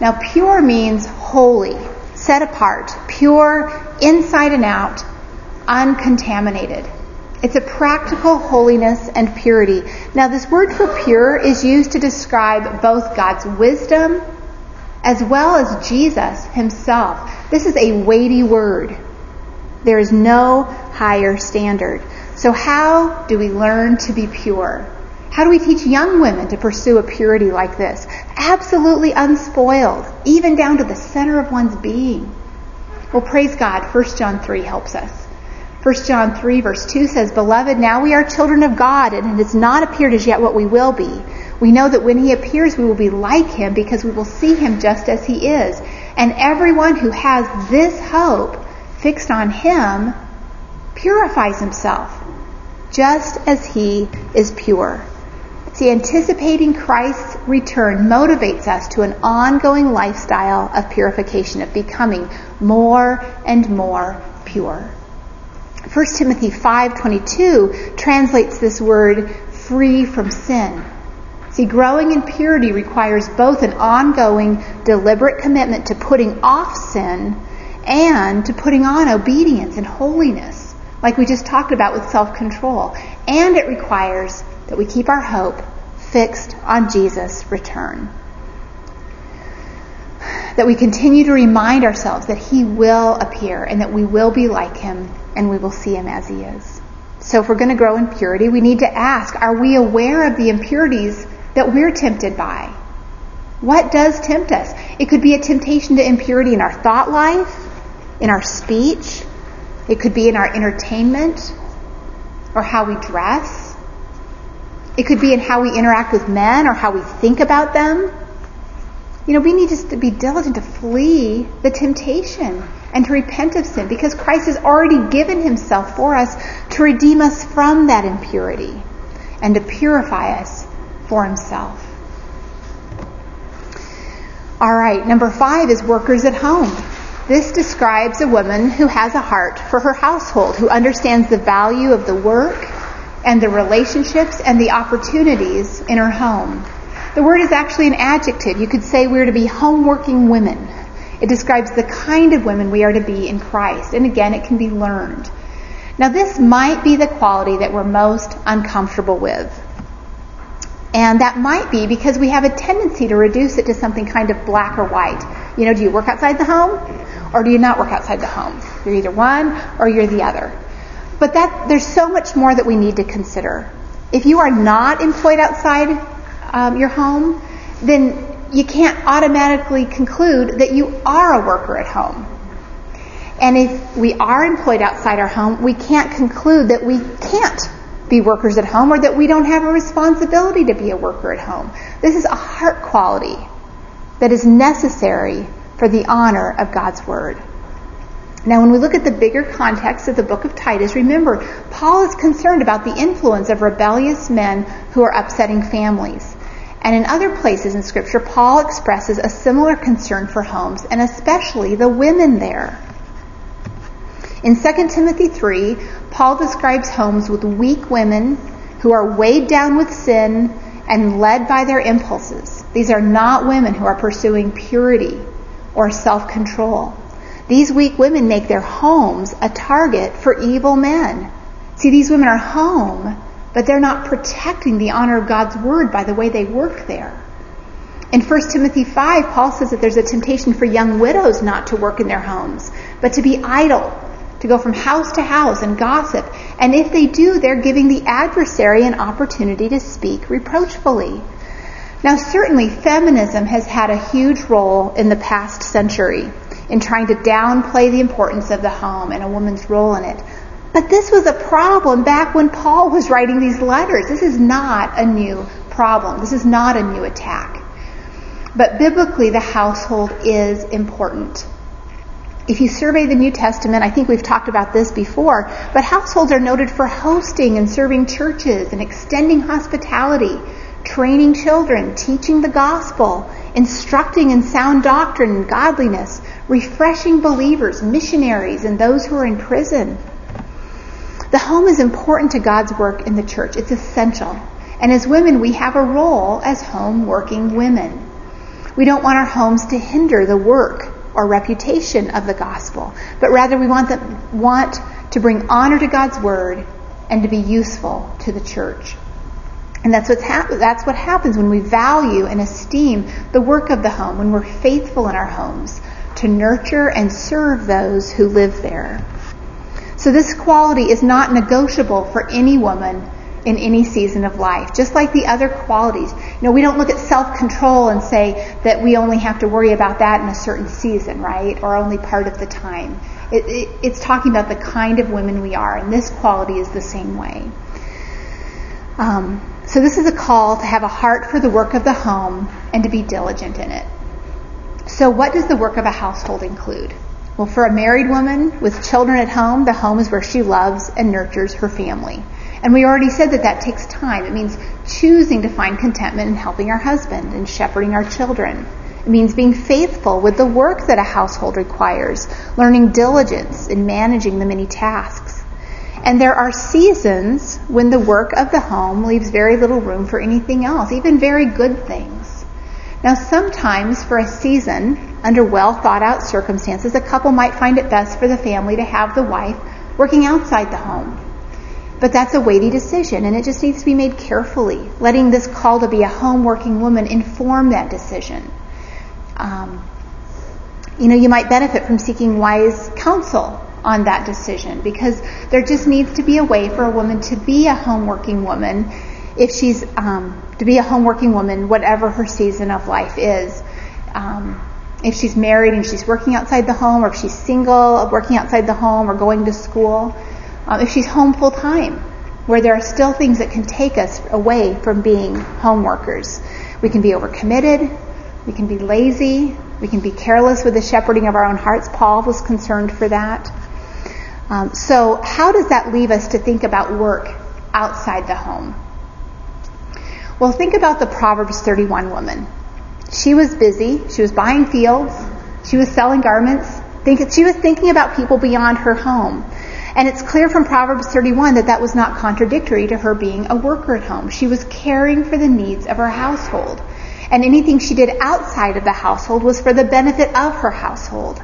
Now pure means holy, set apart, pure inside and out, uncontaminated. It's a practical holiness and purity. Now this word for pure is used to describe both God's wisdom as well as Jesus himself. This is a weighty word. There is no higher standard. So how do we learn to be pure? How do we teach young women to pursue a purity like this? Absolutely unspoiled, even down to the center of one's being. Well, praise God, 1 John 3 helps us. 1 John 3 verse 2 says, Beloved, now we are children of God, and it has not appeared as yet what we will be. We know that when he appears, we will be like him because we will see him just as he is. And everyone who has this hope fixed on him purifies himself, just as he is pure. See, anticipating Christ's return motivates us to an ongoing lifestyle of purification, of becoming more and more pure. 1 Timothy 5:22 translates this word free from sin. See, growing in purity requires both an ongoing deliberate commitment to putting off sin and to putting on obedience and holiness, like we just talked about with self-control. And it requires that we keep our hope fixed on Jesus' return. That we continue to remind ourselves that he will appear and that we will be like him and we will see him as he is. So if we're going to grow in purity, we need to ask, are we aware of the impurities that we're tempted by? What does tempt us? It could be a temptation to impurity in our thought life, in our speech. It could be in our entertainment or how we dress. It could be in how we interact with men or how we think about them. You know, we need to be diligent to flee the temptation and to repent of sin because Christ has already given himself for us to redeem us from that impurity and to purify us for himself. All right, number five is workers at home. This describes a woman who has a heart for her household, who understands the value of the work and the relationships and the opportunities in her home. The word is actually an adjective. You could say we're to be home working women. It describes the kind of women we are to be in Christ. And again, it can be learned. Now, this might be the quality that we're most uncomfortable with. And that might be because we have a tendency to reduce it to something kind of black or white. You know, do you work outside the home or do you not work outside the home? You're either one or you're the other. But that there's so much more that we need to consider. If you are not employed outside um, your home, then you can't automatically conclude that you are a worker at home. And if we are employed outside our home, we can't conclude that we can't be workers at home or that we don't have a responsibility to be a worker at home. This is a heart quality that is necessary for the honor of God's Word. Now, when we look at the bigger context of the book of Titus, remember, Paul is concerned about the influence of rebellious men who are upsetting families. And in other places in Scripture, Paul expresses a similar concern for homes, and especially the women there. In 2 Timothy 3, Paul describes homes with weak women who are weighed down with sin and led by their impulses. These are not women who are pursuing purity or self-control. These weak women make their homes a target for evil men. See, these women are home, but they're not protecting the honor of God's word by the way they work there. In 1 Timothy 5, Paul says that there's a temptation for young widows not to work in their homes, but to be idle to go from house to house and gossip. And if they do, they're giving the adversary an opportunity to speak reproachfully. Now, certainly, feminism has had a huge role in the past century in trying to downplay the importance of the home and a woman's role in it. But this was a problem back when Paul was writing these letters. This is not a new problem. This is not a new attack. But biblically, the household is important. If you survey the New Testament, I think we've talked about this before, but households are noted for hosting and serving churches and extending hospitality, training children, teaching the gospel, instructing in sound doctrine and godliness, refreshing believers, missionaries, and those who are in prison. The home is important to God's work in the church. It's essential. And as women, we have a role as home working women. We don't want our homes to hinder the work or reputation of the gospel, but rather we want, them, want to bring honor to God's word and to be useful to the church. And that's, what's hap- that's what happens when we value and esteem the work of the home, when we're faithful in our homes to nurture and serve those who live there. So this quality is not negotiable for any woman in any season of life, just like the other qualities. You know, we don't look at self-control and say that we only have to worry about that in a certain season, right? Or only part of the time. It, it, it's talking about the kind of women we are, and this quality is the same way. Um, so this is a call to have a heart for the work of the home and to be diligent in it. So what does the work of a household include? Well, for a married woman with children at home, the home is where she loves and nurtures her family. And we already said that that takes time. It means choosing to find contentment in helping our husband and shepherding our children. It means being faithful with the work that a household requires, learning diligence in managing the many tasks. And there are seasons when the work of the home leaves very little room for anything else, even very good things. Now, sometimes for a season, under well thought out circumstances, a couple might find it best for the family to have the wife working outside the home. But that's a weighty decision, and it just needs to be made carefully, letting this call to be a home working woman inform that decision. Um, you know, you might benefit from seeking wise counsel on that decision because there just needs to be a way for a woman to be a home working woman if she's um, to be a home working woman, whatever her season of life is. Um, if she's married and she's working outside the home, or if she's single, working outside the home, or going to school, um, if she's home full time, where there are still things that can take us away from being home workers. We can be overcommitted, we can be lazy. We can be careless with the shepherding of our own hearts. Paul was concerned for that. Um, so, how does that leave us to think about work outside the home? Well, think about the Proverbs 31 woman. She was busy. She was buying fields. She was selling garments. Think, she was thinking about people beyond her home. And it's clear from Proverbs 31 that that was not contradictory to her being a worker at home. She was caring for the needs of her household and anything she did outside of the household was for the benefit of her household.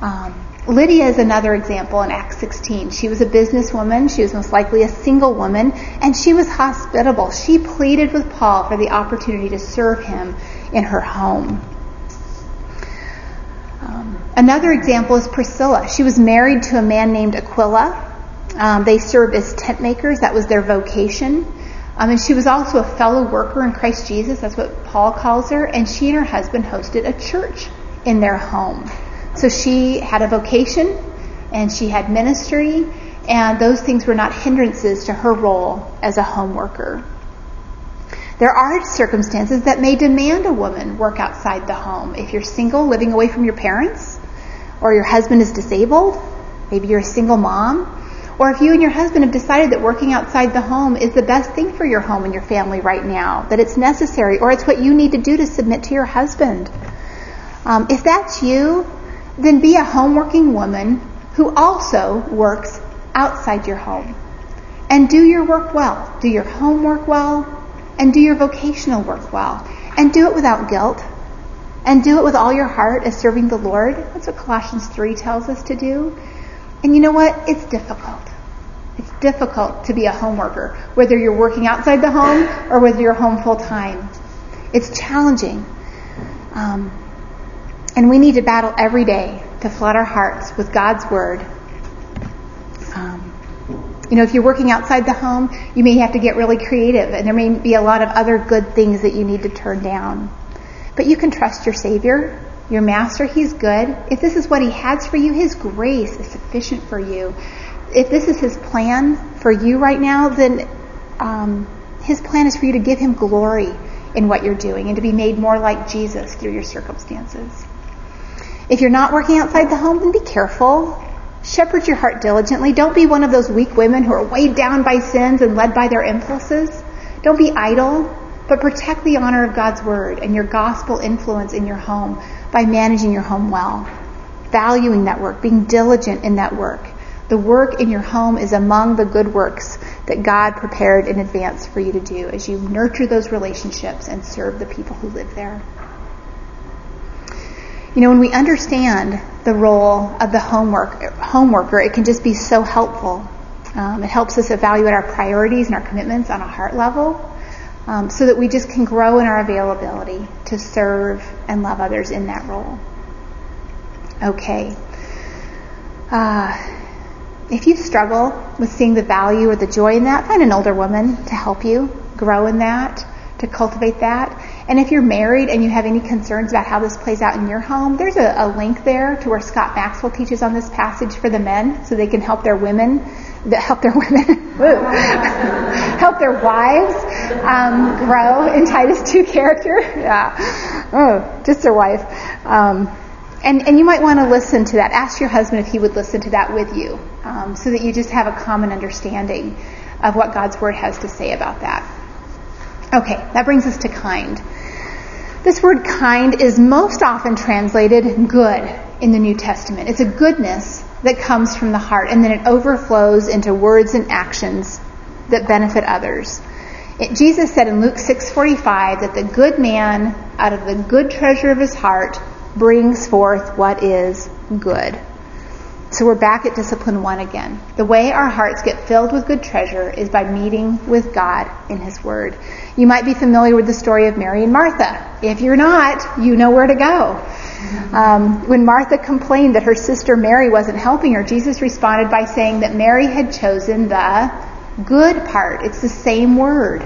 Um, Lydia is another example in Acts 16. She was a businesswoman. She was most likely a single woman, and she was hospitable. She pleaded with Paul for the opportunity to serve him in her home. Um, another example is Priscilla. She was married to a man named Aquila. Um, they served as tent makers. That was their vocation. Um, and she was also a fellow worker in Christ Jesus. That's what Paul calls her. And she and her husband hosted a church in their home. So she had a vocation and she had ministry, and those things were not hindrances to her role as a home worker. There are circumstances that may demand a woman work outside the home. If you're single, living away from your parents, or your husband is disabled, maybe you're a single mom, or if you and your husband have decided that working outside the home is the best thing for your home and your family right now, that it's necessary, or it's what you need to do to submit to your husband. Um, if that's you, then be a home working woman who also works outside your home. And do your work well. Do your homework well, and do your vocational work well. And do it without guilt. And do it with all your heart as serving the Lord. That's what Colossians 3 tells us to do. And you know what? It's difficult. It's difficult to be a home worker, whether you're working outside the home or whether you're home full time. It's challenging. Um, and we need to battle every day to flood our hearts with God's Word. Um, you know, if you're working outside the home, you may have to get really creative, and there may be a lot of other good things that you need to turn down. But you can trust your Savior your master, he's good. If this is what he has for you, his grace is sufficient for you. If this is his plan for you right now, then um, his plan is for you to give him glory in what you're doing and to be made more like Jesus through your circumstances. If you're not working outside the home, then be careful. Shepherd your heart diligently. Don't be one of those weak women who are weighed down by sins and led by their impulses. Don't be idle, but protect the honor of God's word and your gospel influence in your home by managing your home well, valuing that work, being diligent in that work. The work in your home is among the good works that God prepared in advance for you to do as you nurture those relationships and serve the people who live there. You know, when we understand the role of the homework, home worker, it can just be so helpful. Um, it helps us evaluate our priorities and our commitments on a heart level um, so that we just can grow in our availability to serve and love others in that role. Okay. Uh, if you struggle with seeing the value or the joy in that, find an older woman to help you grow in that, to cultivate that. And if you're married and you have any concerns about how this plays out in your home, there's a, a link there to where Scott Maxwell teaches on this passage for the men so they can help their women, help their women, help their wives um, grow in Titus 2 character. Yeah. Oh, just their wife. Um, and, and you might want to listen to that. Ask your husband if he would listen to that with you um, so that you just have a common understanding of what God's Word has to say about that. Okay, that brings us to kind. This word kind is most often translated good in the New Testament. It's a goodness that comes from the heart and then it overflows into words and actions that benefit others. It, Jesus said in Luke 6:45 that the good man out of the good treasure of his heart brings forth what is good. So we're back at discipline 1 again. The way our hearts get filled with good treasure is by meeting with God in his word. You might be familiar with the story of Mary and Martha. If you're not, you know where to go. Um, when Martha complained that her sister Mary wasn't helping her, Jesus responded by saying that Mary had chosen the good part. It's the same word.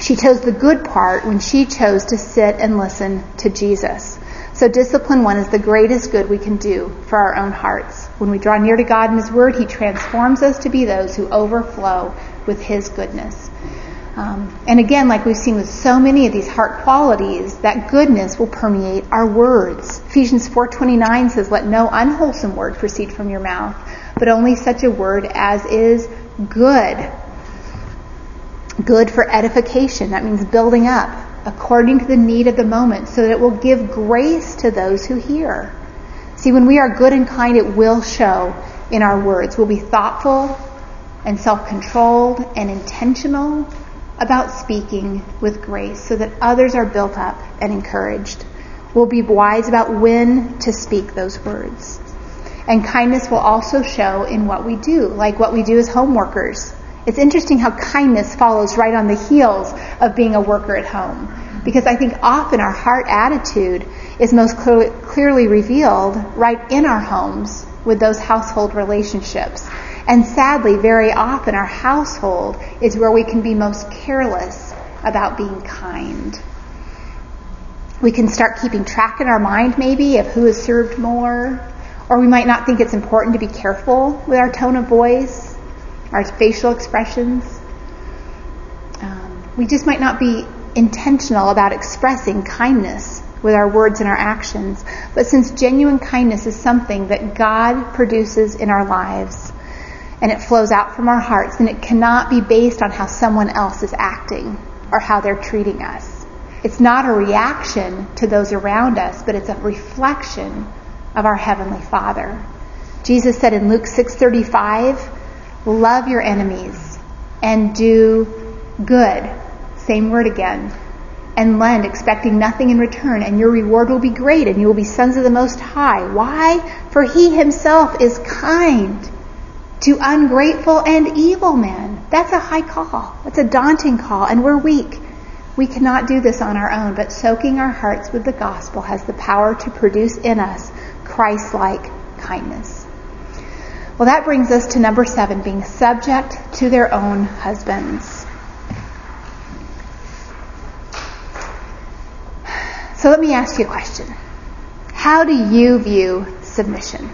She chose the good part when she chose to sit and listen to Jesus. So discipline one is the greatest good we can do for our own hearts. When we draw near to God and His Word, He transforms us to be those who overflow with His goodness. Um, and again, like we've seen with so many of these heart qualities, that goodness will permeate our words. Ephesians 4:29 says, "Let no unwholesome word proceed from your mouth, but only such a word as is good." Good for edification. That means building up according to the need of the moment, so that it will give grace to those who hear. See, when we are good and kind, it will show in our words. We'll be thoughtful and self-controlled and intentional about speaking with grace so that others are built up and encouraged. We'll be wise about when to speak those words. And kindness will also show in what we do, like what we do as home workers. It's interesting how kindness follows right on the heels of being a worker at home. Because I think often our heart attitude is most clearly, revealed right in our homes with those household relationships. And sadly, very often our household is where we can be most careless about being kind. We can start keeping track in our mind maybe of who has served more, or we might not think it's important to be careful with our tone of voice, our facial expressions. Um, we just might not be intentional about expressing kindness with our words and our actions. But since genuine kindness is something that God produces in our lives, and it flows out from our hearts, then it cannot be based on how someone else is acting or how they're treating us. It's not a reaction to those around us, but it's a reflection of our heavenly Father. Jesus said in Luke 6:35, "Love your enemies and do good." Same word again. And lend, expecting nothing in return, and your reward will be great, and you will be sons of the Most High. Why? For He Himself is kind to ungrateful and evil men. That's a high call. That's a daunting call, and we're weak. We cannot do this on our own, but soaking our hearts with the gospel has the power to produce in us Christ-like kindness. Well, that brings us to number seven, being subject to their own husbands. So let me ask you a question. How do you view submission?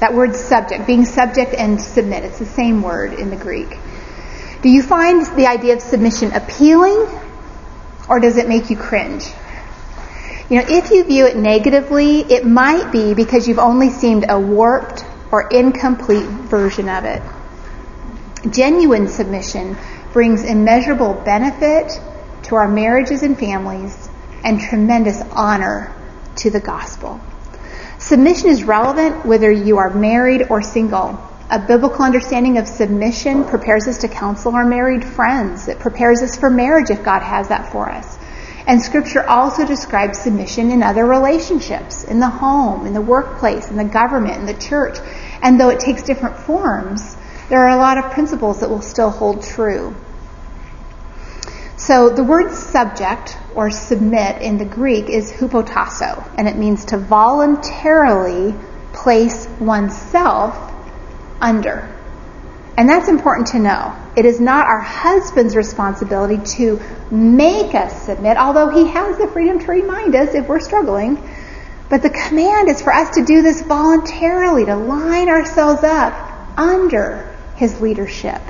That word subject, being subject and submit, it's the same word in the Greek. Do you find the idea of submission appealing or does it make you cringe? You know, if you view it negatively, it might be because you've only seen a warped or incomplete version of it. Genuine submission brings immeasurable benefit to our marriages and families and tremendous honor to the gospel. Submission is relevant whether you are married or single. A biblical understanding of submission prepares us to counsel our married friends. It prepares us for marriage if God has that for us. And scripture also describes submission in other relationships, in the home, in the workplace, in the government, in the church. And though it takes different forms, there are a lot of principles that will still hold true. So the word subject or submit in the Greek is hupotasso, and it means to voluntarily place oneself under. And that's important to know. It is not our husband's responsibility to make us submit, although he has the freedom to remind us if we're struggling. But the command is for us to do this voluntarily, to line ourselves up under his leadership.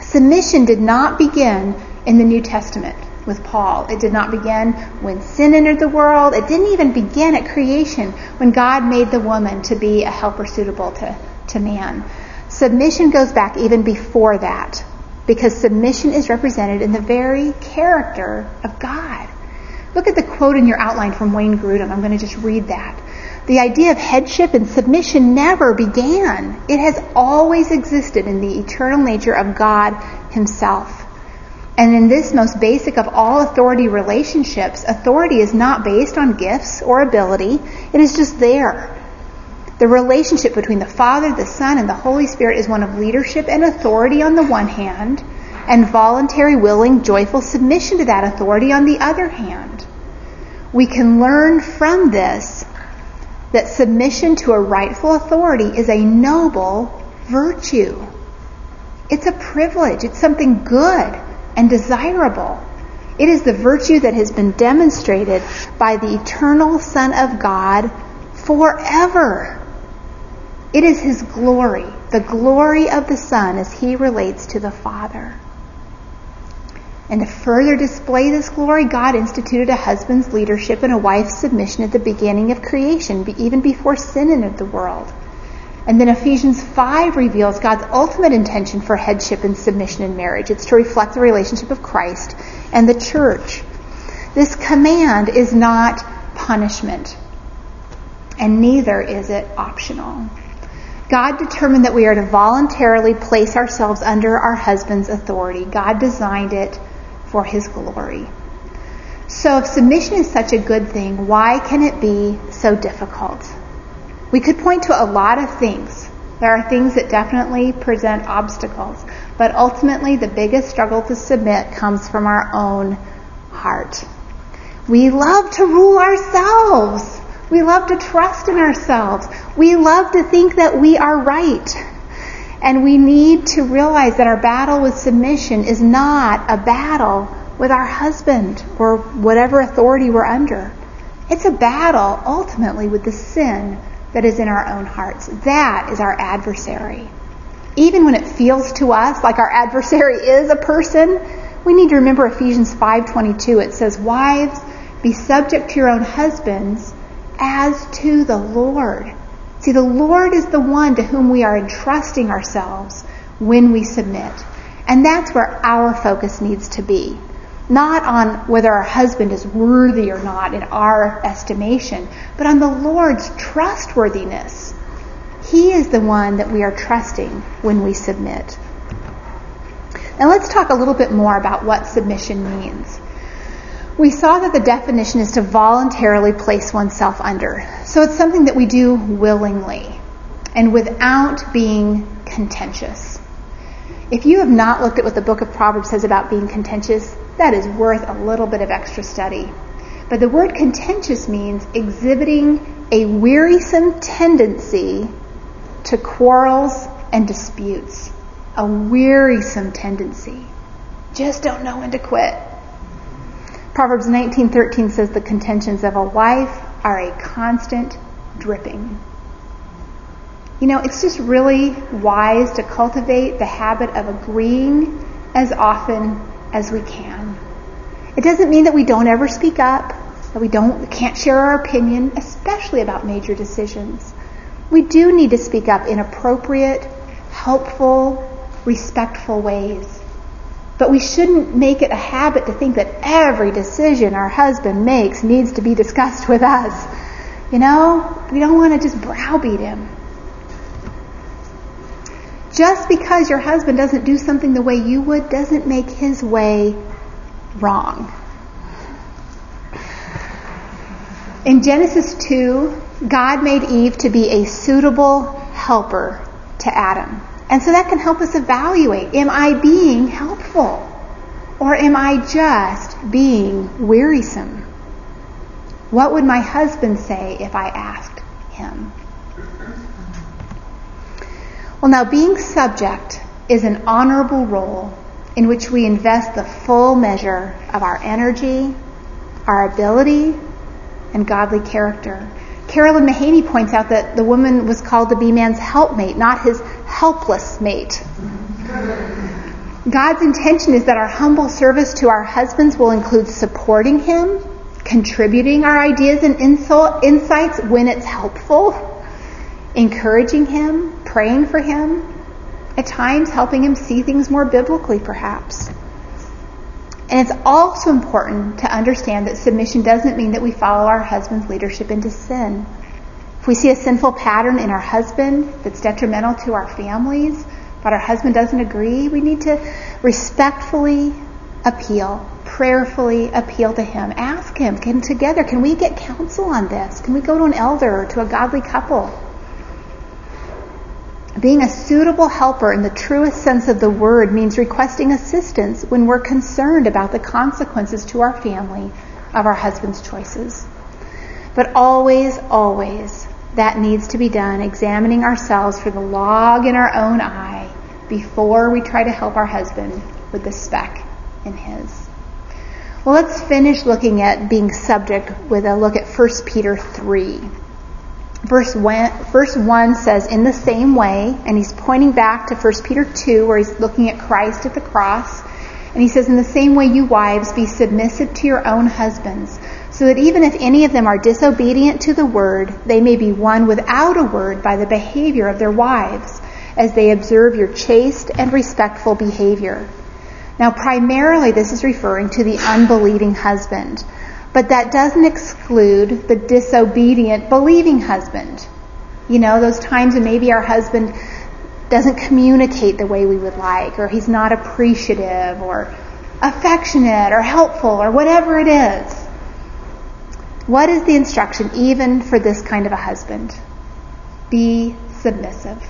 Submission did not begin in the New Testament with Paul. It did not begin when sin entered the world. It didn't even begin at creation when God made the woman to be a helper suitable to, to man. Submission goes back even before that because submission is represented in the very character of God. Look at the quote in your outline from Wayne Grudem. I'm going to just read that. The idea of headship and submission never began. It has always existed in the eternal nature of God Himself. And in this most basic of all authority relationships, authority is not based on gifts or ability. It is just there. The relationship between the Father, the Son, and the Holy Spirit is one of leadership and authority on the one hand, and voluntary, willing, joyful submission to that authority on the other hand. We can learn from this that submission to a rightful authority is a noble virtue. It's a privilege. It's something good and desirable. It is the virtue that has been demonstrated by the eternal Son of God forever. It is his glory, the glory of the Son as he relates to the Father. And to further display this glory, God instituted a husband's leadership and a wife's submission at the beginning of creation, even before sin entered the world. And then Ephesians 5 reveals God's ultimate intention for headship and submission in marriage. It's to reflect the relationship of Christ and the church. This command is not punishment, and neither is it optional. God determined that we are to voluntarily place ourselves under our husband's authority. God designed it for his glory. So if submission is such a good thing, why can it be so difficult? We could point to a lot of things. There are things that definitely present obstacles, but ultimately the biggest struggle to submit comes from our own heart. We love to rule ourselves. We love to trust in ourselves. We love to think that we are right. And we need to realize that our battle with submission is not a battle with our husband or whatever authority we're under. It's a battle ultimately with the sin that is in our own hearts. That is our adversary. Even when it feels to us like our adversary is a person, we need to remember Ephesians 5:22. It says, "Wives, be subject to your own husbands as to the Lord." See, the Lord is the one to whom we are entrusting ourselves when we submit. And that's where our focus needs to be not on whether our husband is worthy or not in our estimation, but on the Lord's trustworthiness. He is the one that we are trusting when we submit. Now let's talk a little bit more about what submission means. We saw that the definition is to voluntarily place oneself under. So it's something that we do willingly and without being contentious. If you have not looked at what the book of Proverbs says about being contentious, that is worth a little bit of extra study. But the word contentious means exhibiting a wearisome tendency to quarrels and disputes. A wearisome tendency. Just don't know when to quit. Proverbs 19:13 says the contentions of a wife are a constant dripping. You know, it's just really wise to cultivate the habit of agreeing as often as we can. It doesn't mean that we don't ever speak up, that we don't can't share our opinion, especially about major decisions. We do need to speak up in appropriate, helpful, respectful ways. But we shouldn't make it a habit to think that every decision our husband makes needs to be discussed with us. You know, we don't want to just browbeat him. Just because your husband doesn't do something the way you would doesn't make his way wrong. In Genesis 2, God made Eve to be a suitable helper to Adam. And so that can help us evaluate, am I being helpful? Or am I just being wearisome? What would my husband say if I asked him? Well, now being subject is an honorable role in which we invest the full measure of our energy, our ability, and godly character. Carolyn Mahaney points out that the woman was called to be man's helpmate, not his helpless mate. God's intention is that our humble service to our husbands will include supporting him, contributing our ideas and insights when it's helpful, encouraging him, praying for him, at times helping him see things more biblically, perhaps. And it's also important to understand that submission doesn't mean that we follow our husband's leadership into sin. If we see a sinful pattern in our husband that's detrimental to our families, but our husband doesn't agree, we need to respectfully appeal, prayerfully appeal to him. Ask him, can together, can we get counsel on this? Can we go to an elder or to a godly couple? Being a suitable helper in the truest sense of the word means requesting assistance when we're concerned about the consequences to our family of our husband's choices. But always, always, that needs to be done examining ourselves for the log in our own eye before we try to help our husband with the speck in his. Well, let's finish looking at being subject with a look at 1 Peter 3. Verse 1, verse 1 says, in the same way, and he's pointing back to 1 Peter 2 where he's looking at Christ at the cross. And he says, in the same way, you wives, be submissive to your own husbands, so that even if any of them are disobedient to the word, they may be won without a word by the behavior of their wives, as they observe your chaste and respectful behavior. Now, primarily, this is referring to the unbelieving husband. But that doesn't exclude the disobedient, believing husband. You know, those times when maybe our husband doesn't communicate the way we would like, or he's not appreciative, or affectionate, or helpful, or whatever it is. What is the instruction even for this kind of a husband? Be submissive.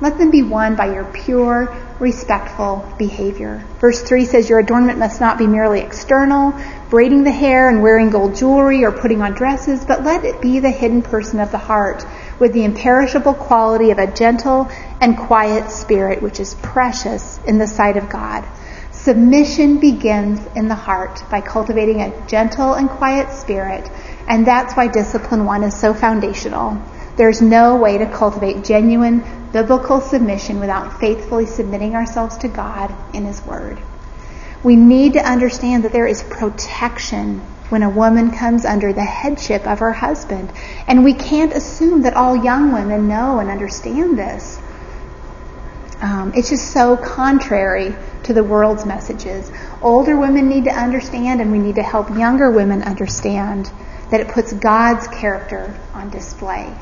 Let them be won by your pure, respectful behavior. Verse 3 says, Your adornment must not be merely external, braiding the hair and wearing gold jewelry or putting on dresses, but let it be the hidden person of the heart, with the imperishable quality of a gentle and quiet spirit, which is precious in the sight of God. Submission begins in the heart by cultivating a gentle and quiet spirit, and that's why Discipline 1 is so foundational. There's no way to cultivate genuine biblical submission without faithfully submitting ourselves to God in His Word. We need to understand that there is protection when a woman comes under the headship of her husband. And we can't assume that all young women know and understand this. Um, it's just so contrary to the world's messages. Older women need to understand, and we need to help younger women understand that it puts God's character on display.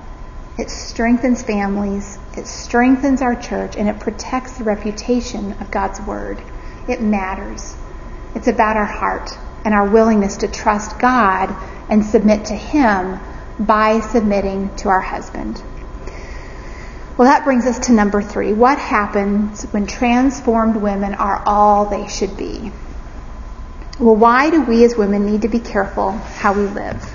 It strengthens families, it strengthens our church, and it protects the reputation of God's Word. It matters. It's about our heart and our willingness to trust God and submit to Him by submitting to our husband. Well, that brings us to number three. What happens when transformed women are all they should be? Well, why do we as women need to be careful how we live?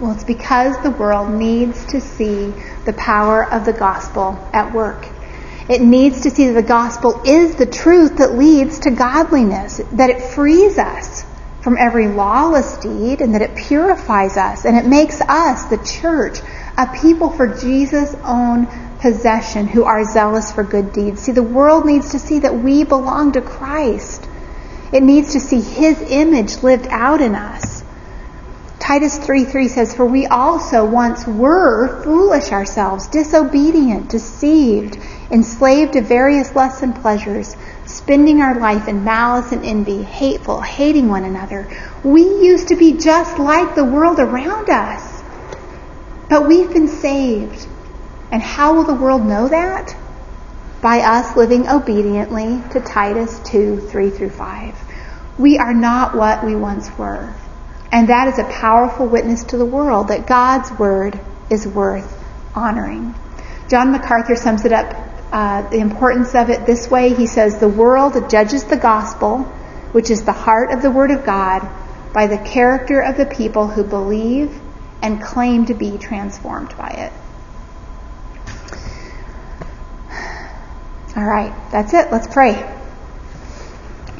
Well, it's because the world needs to see the power of the gospel at work. It needs to see that the gospel is the truth that leads to godliness, that it frees us from every lawless deed, and that it purifies us, and it makes us, the church, a people for Jesus' own possession who are zealous for good deeds. See, the world needs to see that we belong to Christ. It needs to see His image lived out in us. Titus 3:3 says, For we also once were foolish ourselves, disobedient, deceived, enslaved to various lusts and pleasures, spending our life in malice and envy, hateful, hating one another. We used to be just like the world around us. But we've been saved. And how will the world know that? By us living obediently to Titus 2, 3 through 5. We are not what we once were. And that is a powerful witness to the world that God's word is worth honoring. John MacArthur sums it up, uh, the importance of it this way. He says, The world judges the gospel, which is the heart of the word of God, by the character of the people who believe and claim to be transformed by it. All right, that's it. Let's pray.